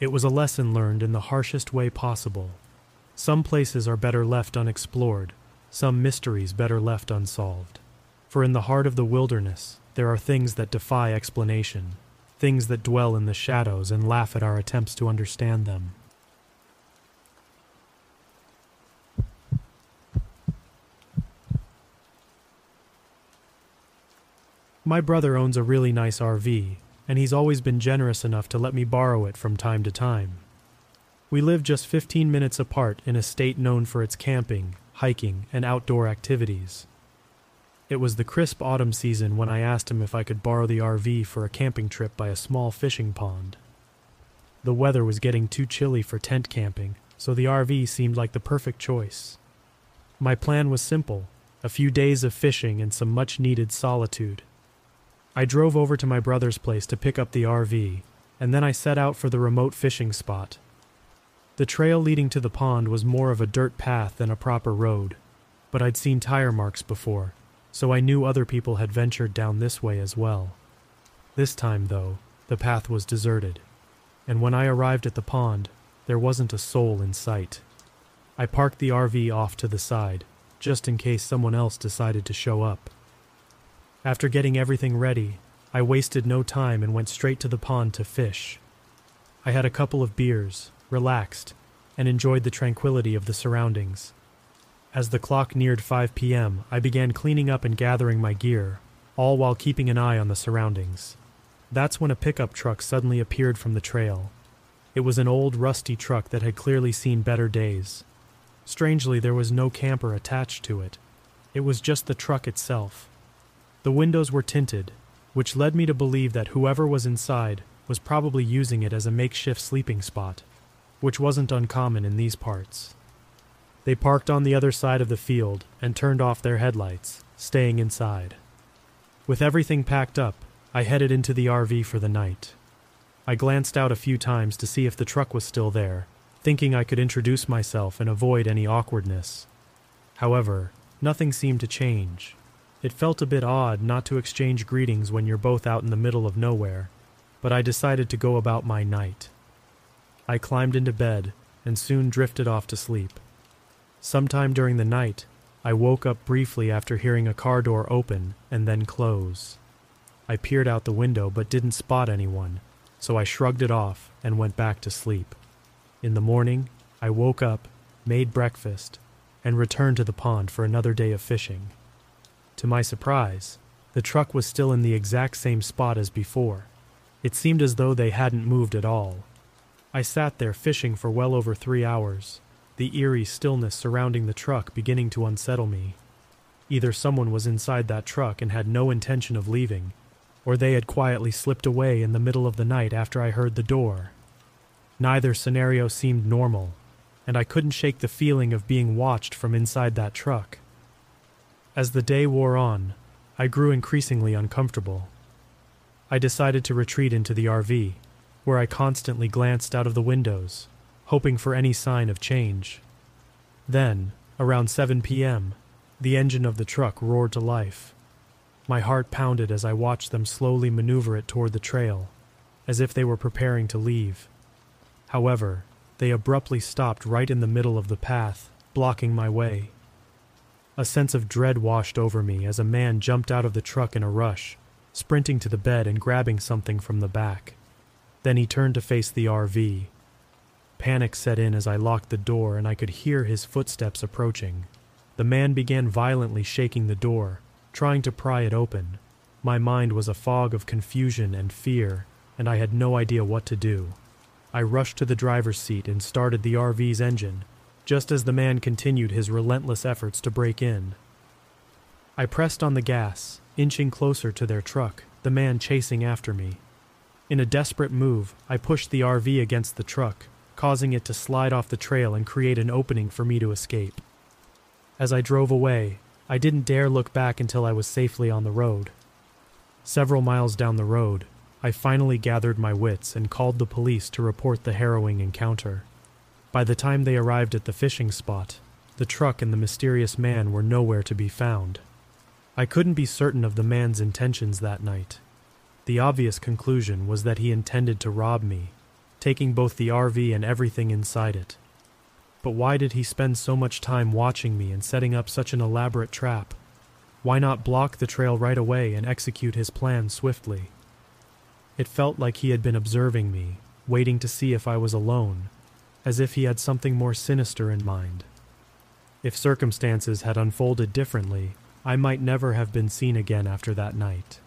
[SPEAKER 1] It was a lesson learned in the harshest way possible. Some places are better left unexplored, some mysteries better left unsolved. For in the heart of the wilderness, there are things that defy explanation, things that dwell in the shadows and laugh at our attempts to understand them. My brother owns a really nice RV, and he's always been generous enough to let me borrow it from time to time. We live just 15 minutes apart in a state known for its camping, hiking, and outdoor activities. It was the crisp autumn season when I asked him if I could borrow the RV for a camping trip by a small fishing pond. The weather was getting too chilly for tent camping, so the RV seemed like the perfect choice. My plan was simple a few days of fishing and some much needed solitude. I drove over to my brother's place to pick up the RV, and then I set out for the remote fishing spot. The trail leading to the pond was more of a dirt path than a proper road, but I'd seen tire marks before, so I knew other people had ventured down this way as well. This time, though, the path was deserted, and when I arrived at the pond, there wasn't a soul in sight. I parked the RV off to the side, just in case someone else decided to show up. After getting everything ready, I wasted no time and went straight to the pond to fish. I had a couple of beers, relaxed, and enjoyed the tranquility of the surroundings. As the clock neared 5 p.m., I began cleaning up and gathering my gear, all while keeping an eye on the surroundings. That's when a pickup truck suddenly appeared from the trail. It was an old, rusty truck that had clearly seen better days. Strangely, there was no camper attached to it. It was just the truck itself. The windows were tinted, which led me to believe that whoever was inside was probably using it as a makeshift sleeping spot, which wasn't uncommon in these parts. They parked on the other side of the field and turned off their headlights, staying inside. With everything packed up, I headed into the RV for the night. I glanced out a few times to see if the truck was still there, thinking I could introduce myself and avoid any awkwardness. However, nothing seemed to change. It felt a bit odd not to exchange greetings when you're both out in the middle of nowhere, but I decided to go about my night. I climbed into bed and soon drifted off to sleep. Sometime during the night, I woke up briefly after hearing a car door open and then close. I peered out the window but didn't spot anyone, so I shrugged it off and went back to sleep. In the morning, I woke up, made breakfast, and returned to the pond for another day of fishing. To my surprise, the truck was still in the exact same spot as before. It seemed as though they hadn't moved at all. I sat there fishing for well over three hours, the eerie stillness surrounding the truck beginning to unsettle me. Either someone was inside that truck and had no intention of leaving, or they had quietly slipped away in the middle of the night after I heard the door. Neither scenario seemed normal, and I couldn't shake the feeling of being watched from inside that truck. As the day wore on, I grew increasingly uncomfortable. I decided to retreat into the RV, where I constantly glanced out of the windows, hoping for any sign of change. Then, around 7 p.m., the engine of the truck roared to life. My heart pounded as I watched them slowly maneuver it toward the trail, as if they were preparing to leave. However, they abruptly stopped right in the middle of the path, blocking my way. A sense of dread washed over me as a man jumped out of the truck in a rush, sprinting to the bed and grabbing something from the back. Then he turned to face the RV, Panic set in as I locked the door and I could hear his footsteps approaching. The man began violently shaking the door, trying to pry it open. My mind was a fog of confusion and fear, and I had no idea what to do. I rushed to the driver's seat and started the RV's engine, just as the man continued his relentless efforts to break in. I pressed on the gas, inching closer to their truck, the man chasing after me. In a desperate move, I pushed the RV against the truck, causing it to slide off the trail and create an opening for me to escape. As I drove away, I didn't dare look back until I was safely on the road. Several miles down the road, I finally gathered my wits and called the police to report the harrowing encounter. By the time they arrived at the fishing spot, the truck and the mysterious man were nowhere to be found. I couldn't be certain of the man's intentions that night. The obvious conclusion was that he intended to rob me taking both the RV and everything inside it. But why did he spend so much time watching me and setting up such an elaborate trap? Why not block the trail right away and execute his plan swiftly? It felt like he had been observing me, waiting to see if I was alone, as if he had something more sinister in mind. If circumstances had unfolded differently, I might never have been seen again after that night.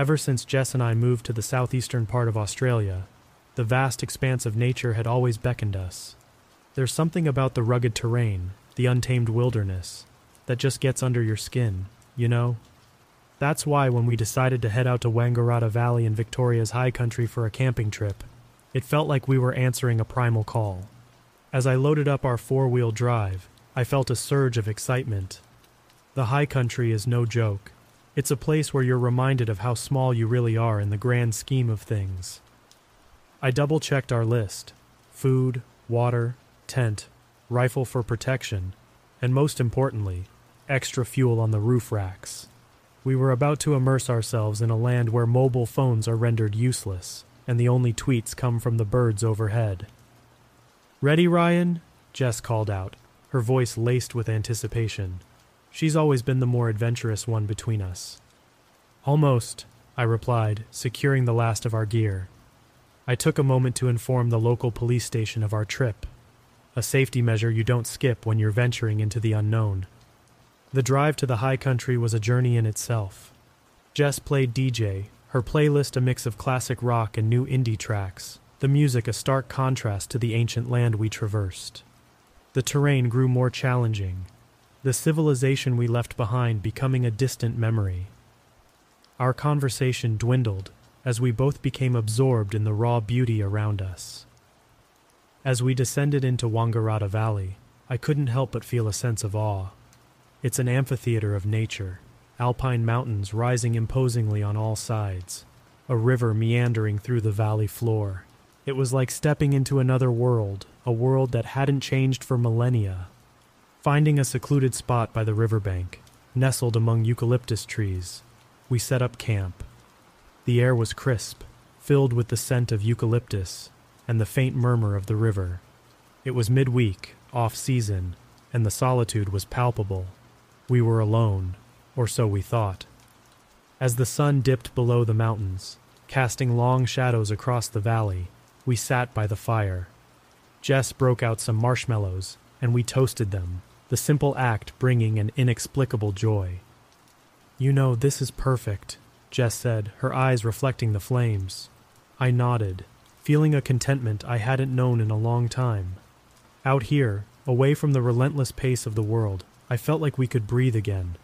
[SPEAKER 1] Ever since Jess and I moved to the southeastern part of Australia, the vast expanse of nature had always beckoned us. There's something about the rugged terrain, the untamed wilderness, that just gets under your skin, you know? That's why when we decided to head out to Wangaratta Valley in Victoria's high country for a camping trip, it felt like we were answering a primal call. As I loaded up our four wheel drive, I felt a surge of excitement. The high country is no joke, it's a place where you're reminded of how small you really are in the grand scheme of things. I double checked our list food, water, tent, rifle for protection, and most importantly, extra fuel on the roof racks. We were about to immerse ourselves in a land where mobile phones are rendered useless, and the only tweets come from the birds overhead. Ready, Ryan? Jess called out, her voice laced with anticipation. She's always been the more adventurous one between us. Almost, I replied, securing the last of our gear. I took a moment to inform the local police station of our trip, a safety measure you don't skip when you're venturing into the unknown. The drive to the high country was a journey in itself. Jess played DJ, her playlist a mix of classic rock and new indie tracks, the music a stark contrast to the ancient land we traversed. The terrain grew more challenging, the civilization we left behind becoming a distant memory. Our conversation dwindled as we both became absorbed in the raw beauty around us. As we descended into Wangaratta Valley, I couldn't help but feel a sense of awe. It's an amphitheater of nature, alpine mountains rising imposingly on all sides, a river meandering through the valley floor. It was like stepping into another world, a world that hadn't changed for millennia. Finding a secluded spot by the riverbank, nestled among eucalyptus trees, we set up camp. The air was crisp, filled with the scent of eucalyptus and the faint murmur of the river. It was midweek, off season, and the solitude was palpable. We were alone, or so we thought. As the sun dipped below the mountains, casting long shadows across the valley, we sat by the fire. Jess broke out some marshmallows, and we toasted them, the simple act bringing an inexplicable joy. You know, this is perfect, Jess said, her eyes reflecting the flames. I nodded, feeling a contentment I hadn't known in a long time. Out here, away from the relentless pace of the world, I felt like we could breathe again.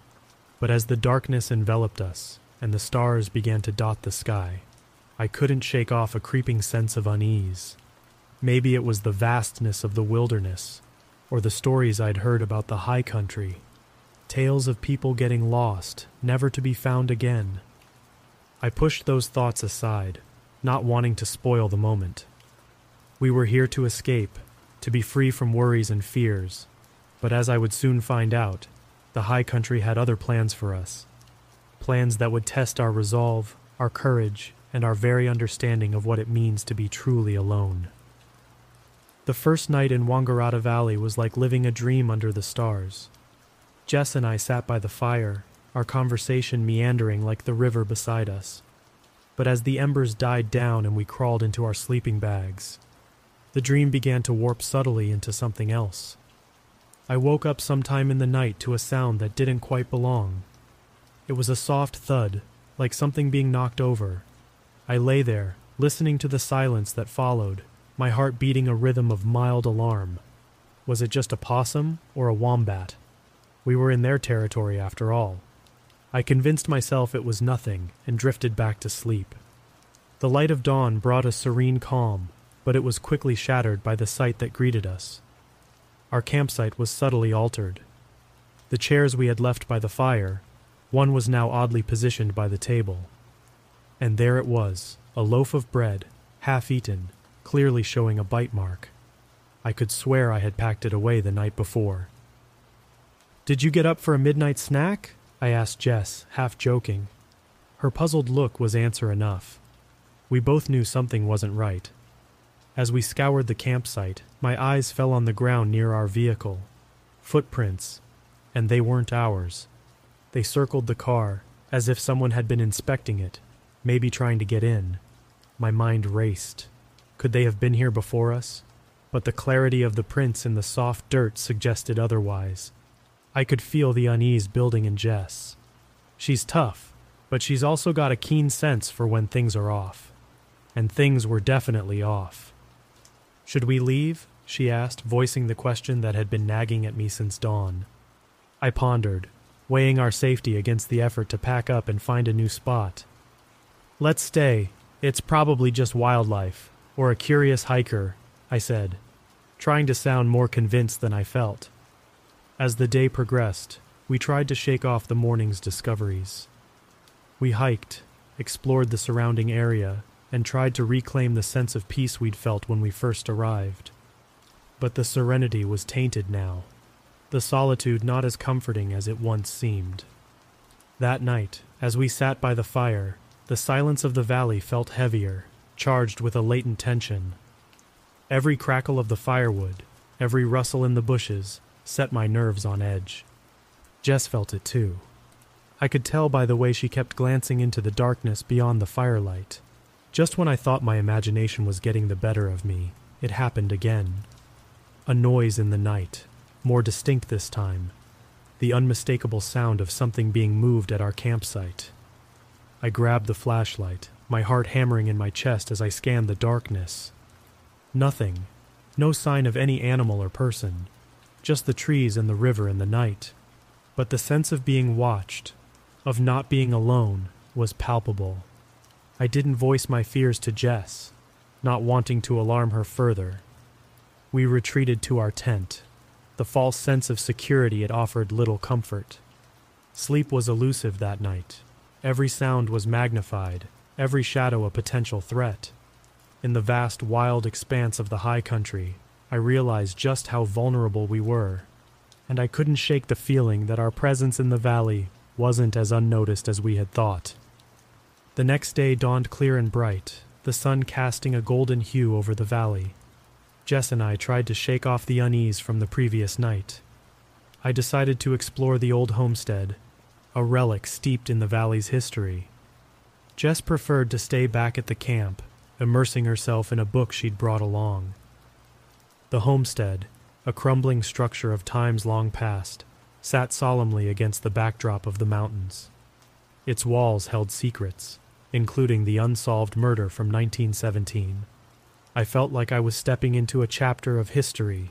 [SPEAKER 1] But as the darkness enveloped us and the stars began to dot the sky, I couldn't shake off a creeping sense of unease. Maybe it was the vastness of the wilderness, or the stories I'd heard about the high country. Tales of people getting lost, never to be found again. I pushed those thoughts aside not wanting to spoil the moment. We were here to escape, to be free from worries and fears, but as I would soon find out, the High Country had other plans for us. Plans that would test our resolve, our courage, and our very understanding of what it means to be truly alone. The first night in Wangaratta Valley was like living a dream under the stars. Jess and I sat by the fire, our conversation meandering like the river beside us but as the embers died down and we crawled into our sleeping bags, the dream began to warp subtly into something else. I woke up sometime in the night to a sound that didn't quite belong. It was a soft thud, like something being knocked over. I lay there, listening to the silence that followed, my heart beating a rhythm of mild alarm. Was it just a possum or a wombat? We were in their territory after all. I convinced myself it was nothing and drifted back to sleep. The light of dawn brought a serene calm, but it was quickly shattered by the sight that greeted us. Our campsite was subtly altered. The chairs we had left by the fire, one was now oddly positioned by the table. And there it was, a loaf of bread, half eaten, clearly showing a bite mark. I could swear I had packed it away the night before. Did you get up for a midnight snack? I asked Jess, half joking. Her puzzled look was answer enough. We both knew something wasn't right. As we scoured the campsite, my eyes fell on the ground near our vehicle. Footprints, and they weren't ours. They circled the car, as if someone had been inspecting it, maybe trying to get in. My mind raced. Could they have been here before us? But the clarity of the prints in the soft dirt suggested otherwise. I could feel the unease building in Jess. She's tough, but she's also got a keen sense for when things are off. And things were definitely off. Should we leave? she asked, voicing the question that had been nagging at me since dawn. I pondered, weighing our safety against the effort to pack up and find a new spot. Let's stay. It's probably just wildlife, or a curious hiker, I said, trying to sound more convinced than I felt. As the day progressed, we tried to shake off the morning's discoveries. We hiked, explored the surrounding area, and tried to reclaim the sense of peace we'd felt when we first arrived. But the serenity was tainted now, the solitude not as comforting as it once seemed. That night, as we sat by the fire, the silence of the valley felt heavier, charged with a latent tension. Every crackle of the firewood, every rustle in the bushes, set my nerves on edge. Jess felt it too. I could tell by the way she kept glancing into the darkness beyond the firelight. Just when I thought my imagination was getting the better of me, it happened again. A noise in the night, more distinct this time, the unmistakable sound of something being moved at our campsite. I grabbed the flashlight, my heart hammering in my chest as I scanned the darkness. Nothing, no sign of any animal or person, just the trees and the river and the night. But the sense of being watched, of not being alone, was palpable. I didn't voice my fears to Jess, not wanting to alarm her further. We retreated to our tent. The false sense of security it offered little comfort. Sleep was elusive that night. Every sound was magnified, every shadow a potential threat. In the vast, wild expanse of the high country, I realized just how vulnerable we were, and I couldn't shake the feeling that our presence in the valley wasn't as unnoticed as we had thought. The next day dawned clear and bright, the sun casting a golden hue over the valley. Jess and I tried to shake off the unease from the previous night. I decided to explore the old homestead, a relic steeped in the valley's history. Jess preferred to stay back at the camp, immersing herself in a book she'd brought along. The homestead, a crumbling structure of times long past, sat solemnly against the backdrop of the mountains. Its walls held secrets, including the unsolved murder from 1917. I felt like I was stepping into a chapter of history,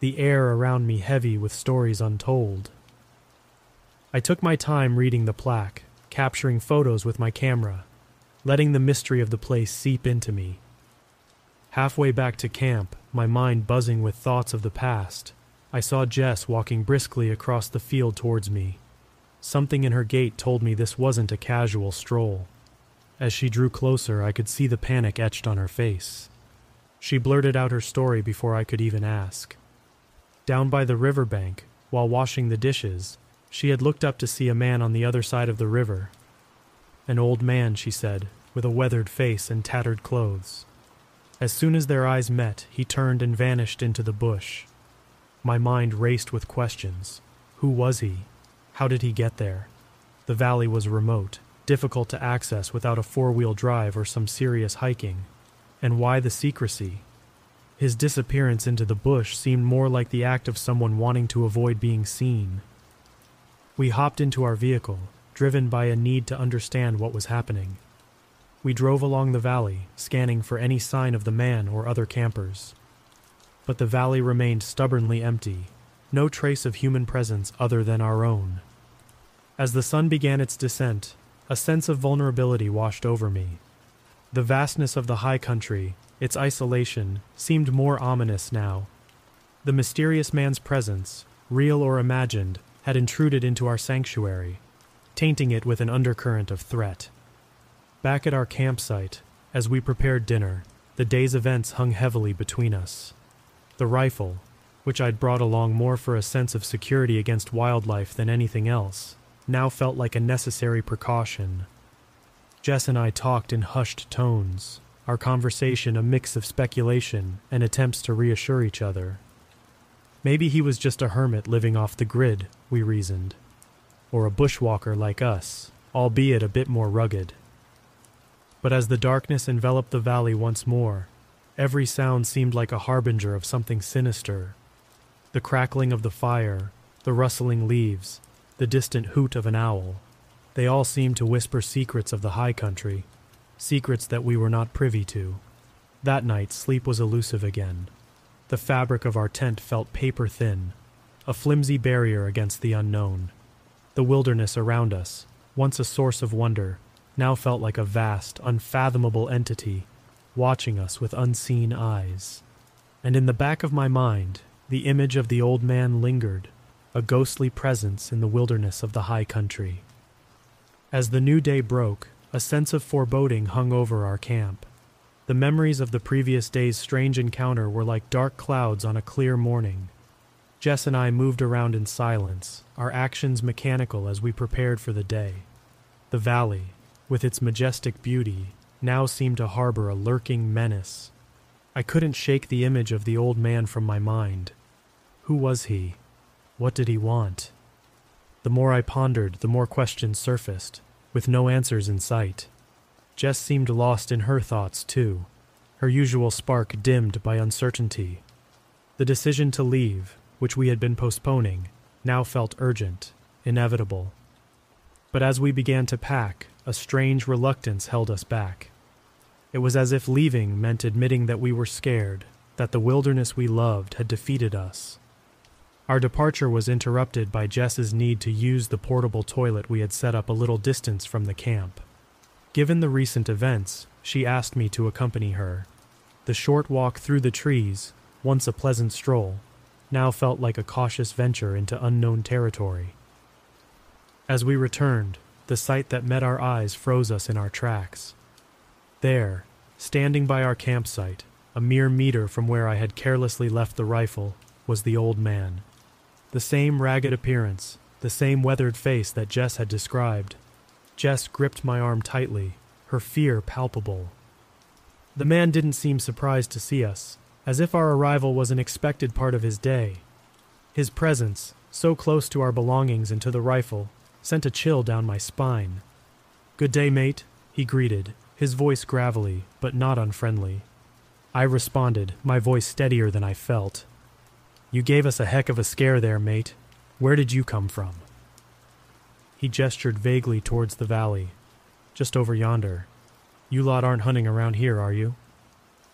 [SPEAKER 1] the air around me heavy with stories untold. I took my time reading the plaque, capturing photos with my camera, letting the mystery of the place seep into me. Halfway back to camp, my mind buzzing with thoughts of the past, I saw Jess walking briskly across the field towards me. Something in her gait told me this wasn't a casual stroll. As she drew closer, I could see the panic etched on her face. She blurted out her story before I could even ask. Down by the river bank, while washing the dishes, she had looked up to see a man on the other side of the river. An old man, she said, with a weathered face and tattered clothes. As soon as their eyes met, he turned and vanished into the bush. My mind raced with questions. Who was he? How did he get there? The valley was remote, difficult to access without a four wheel drive or some serious hiking. And why the secrecy? His disappearance into the bush seemed more like the act of someone wanting to avoid being seen. We hopped into our vehicle, driven by a need to understand what was happening. We drove along the valley, scanning for any sign of the man or other campers. But the valley remained stubbornly empty, no trace of human presence other than our own. As the sun began its descent, a sense of vulnerability washed over me. The vastness of the high country, its isolation, seemed more ominous now. The mysterious man's presence, real or imagined, had intruded into our sanctuary, tainting it with an undercurrent of threat. Back at our campsite, as we prepared dinner, the day's events hung heavily between us. The rifle, which I'd brought along more for a sense of security against wildlife than anything else, now felt like a necessary precaution. Jess and I talked in hushed tones, our conversation a mix of speculation and attempts to reassure each other. Maybe he was just a hermit living off the grid, we reasoned, or a bushwalker like us, albeit a bit more rugged. But as the darkness enveloped the valley once more, every sound seemed like a harbinger of something sinister. The crackling of the fire, the rustling leaves, the distant hoot of an owl. They all seemed to whisper secrets of the high country, secrets that we were not privy to. That night, sleep was elusive again. The fabric of our tent felt paper thin, a flimsy barrier against the unknown. The wilderness around us, once a source of wonder, now felt like a vast, unfathomable entity, watching us with unseen eyes. And in the back of my mind, the image of the old man lingered, a ghostly presence in the wilderness of the high country. As the new day broke, a sense of foreboding hung over our camp. The memories of the previous day's strange encounter were like dark clouds on a clear morning. Jess and I moved around in silence, our actions mechanical as we prepared for the day. The valley, with its majestic beauty, now seemed to harbor a lurking menace. I couldn't shake the image of the old man from my mind. Who was he? What did he want? The more I pondered, the more questions surfaced, with no answers in sight. Jess seemed lost in her thoughts, too, her usual spark dimmed by uncertainty. The decision to leave, which we had been postponing, now felt urgent, inevitable. But as we began to pack, a strange reluctance held us back. It was as if leaving meant admitting that we were scared, that the wilderness we loved had defeated us. Our departure was interrupted by Jess's need to use the portable toilet we had set up a little distance from the camp. Given the recent events, she asked me to accompany her. The short walk through the trees, once a pleasant stroll, now felt like a cautious venture into unknown territory. As we returned, the sight that met our eyes froze us in our tracks. There, standing by our campsite, a mere meter from where I had carelessly left the rifle, was the old man. The same ragged appearance, the same weathered face that Jess had described. Jess gripped my arm tightly, her fear palpable. The man didn't seem surprised to see us, as if our arrival was an expected part of his day. His presence, so close to our belongings and to the rifle, sent a chill down my spine. Good day, mate, he greeted, his voice gravelly, but not unfriendly. I responded, my voice steadier than I felt. You gave us a heck of a scare there, mate. Where did you come from? He gestured vaguely towards the valley, just over yonder. You lot aren't hunting around here, are you?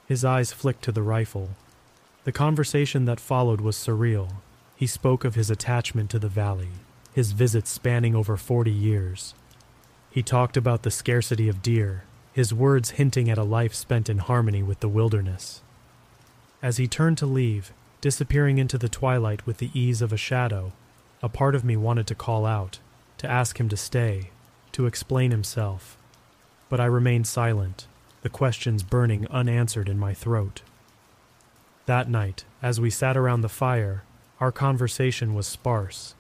[SPEAKER 1] His eyes flicked to the rifle. The conversation that followed was surreal. He spoke of his attachment to the valley, his visits spanning over 40 years. He talked about the scarcity of deer, his words hinting at a life spent in harmony with the wilderness. As he turned to leave, disappearing into the twilight with the ease of a shadow, a part of me wanted to call out, to ask him to stay, to explain himself. But I remained silent, the questions burning unanswered in my throat. That night, as we sat around the fire, our conversation was sparse.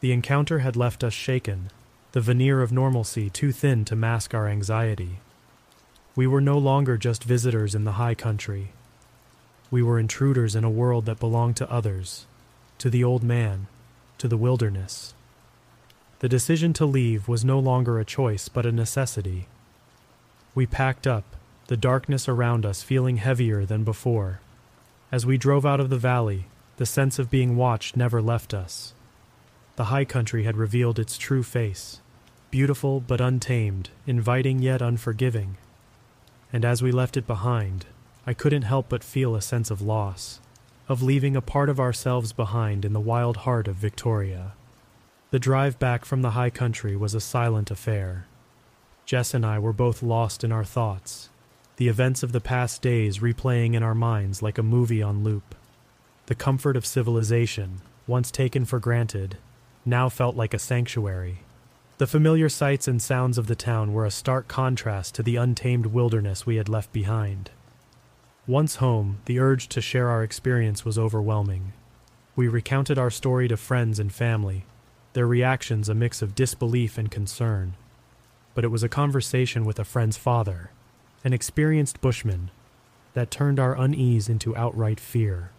[SPEAKER 1] The encounter had left us shaken, the veneer of normalcy too thin to mask our anxiety. We were no longer just visitors in the high country. We were intruders in a world that belonged to others, to the old man, to the wilderness. The decision to leave was no longer a choice but a necessity. We packed up, the darkness around us feeling heavier than before. As we drove out of the valley, the sense of being watched never left us. The high country had revealed its true face beautiful but untamed, inviting yet unforgiving. And as we left it behind, I couldn't help but feel a sense of loss, of leaving a part of ourselves behind in the wild heart of Victoria. The drive back from the high country was a silent affair. Jess and I were both lost in our thoughts, the events of the past days replaying in our minds like a movie on loop. The comfort of civilization, once taken for granted, now felt like a sanctuary. The familiar sights and sounds of the town were a stark contrast to the untamed wilderness we had left behind. Once home, the urge to share our experience was overwhelming. We recounted our story to friends and family, their reactions a mix of disbelief and concern but it was a conversation with a friend's father, an experienced bushman, that turned our unease into outright fear.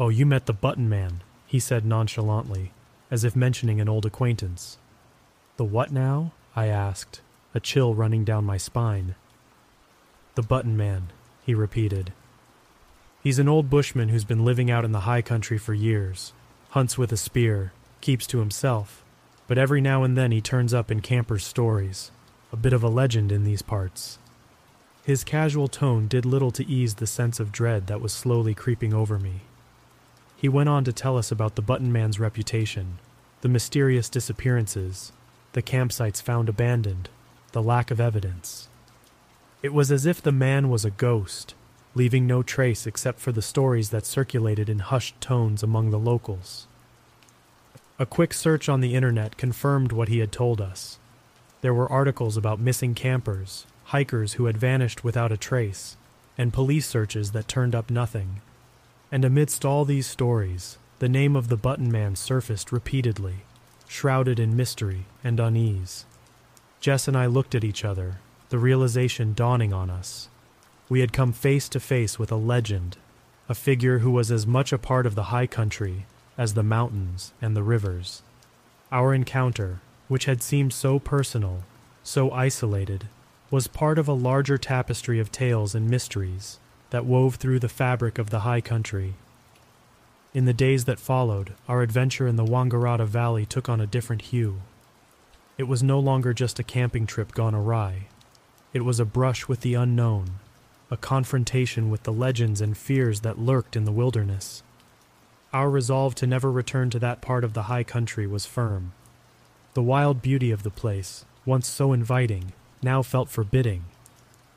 [SPEAKER 1] Oh, you met the button man, he said nonchalantly, as if mentioning an old acquaintance. The what now? I asked, a chill running down my spine. The button man, he repeated. He's an old bushman who's been living out in the high country for years, hunts with a spear, keeps to himself, but every now and then he turns up in campers' stories, a bit of a legend in these parts. His casual tone did little to ease the sense of dread that was slowly creeping over me. He went on to tell us about the Button Man's reputation, the mysterious disappearances, the campsites found abandoned, the lack of evidence. It was as if the man was a ghost, leaving no trace except for the stories that circulated in hushed tones among the locals. A quick search on the internet confirmed what he had told us. There were articles about missing campers, hikers who had vanished without a trace, and police searches that turned up nothing. And amidst all these stories, the name of the Button Man surfaced repeatedly, shrouded in mystery and unease. Jess and I looked at each other, the realization dawning on us. We had come face to face with a legend, a figure who was as much a part of the high country as the mountains and the rivers. Our encounter, which had seemed so personal, so isolated, was part of a larger tapestry of tales and mysteries that wove through the fabric of the high country. In the days that followed, our adventure in the Wonnangatta Valley took on a different hue. It was no longer just a camping trip gone awry. It was a brush with the unknown, a confrontation with the legends and fears that lurked in the wilderness. Our resolve to never return to that part of the high country was firm. The wild beauty of the place, once so inviting, now felt forbidding,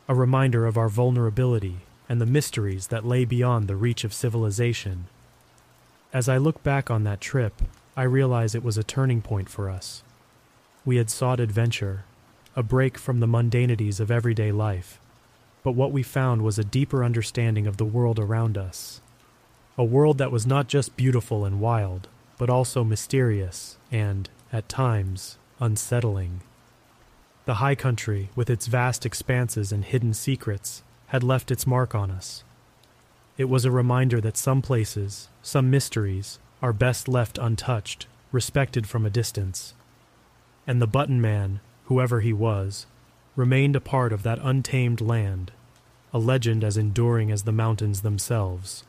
[SPEAKER 1] a reminder of our vulnerability and the mysteries that lay beyond the reach of civilization. As I look back on that trip, I realize it was a turning point for us. We had sought adventure, a break from the mundanities of everyday life, but what we found was a deeper understanding of the world around us. A world that was not just beautiful and wild, but also mysterious and, at times, unsettling. The high country, with its vast expanses and hidden secrets, had left its mark on us. It was a reminder that some places, some mysteries, are best left untouched, respected from a distance. And the Button Man, whoever he was, remained a part of that untamed land, a legend as enduring as the mountains themselves.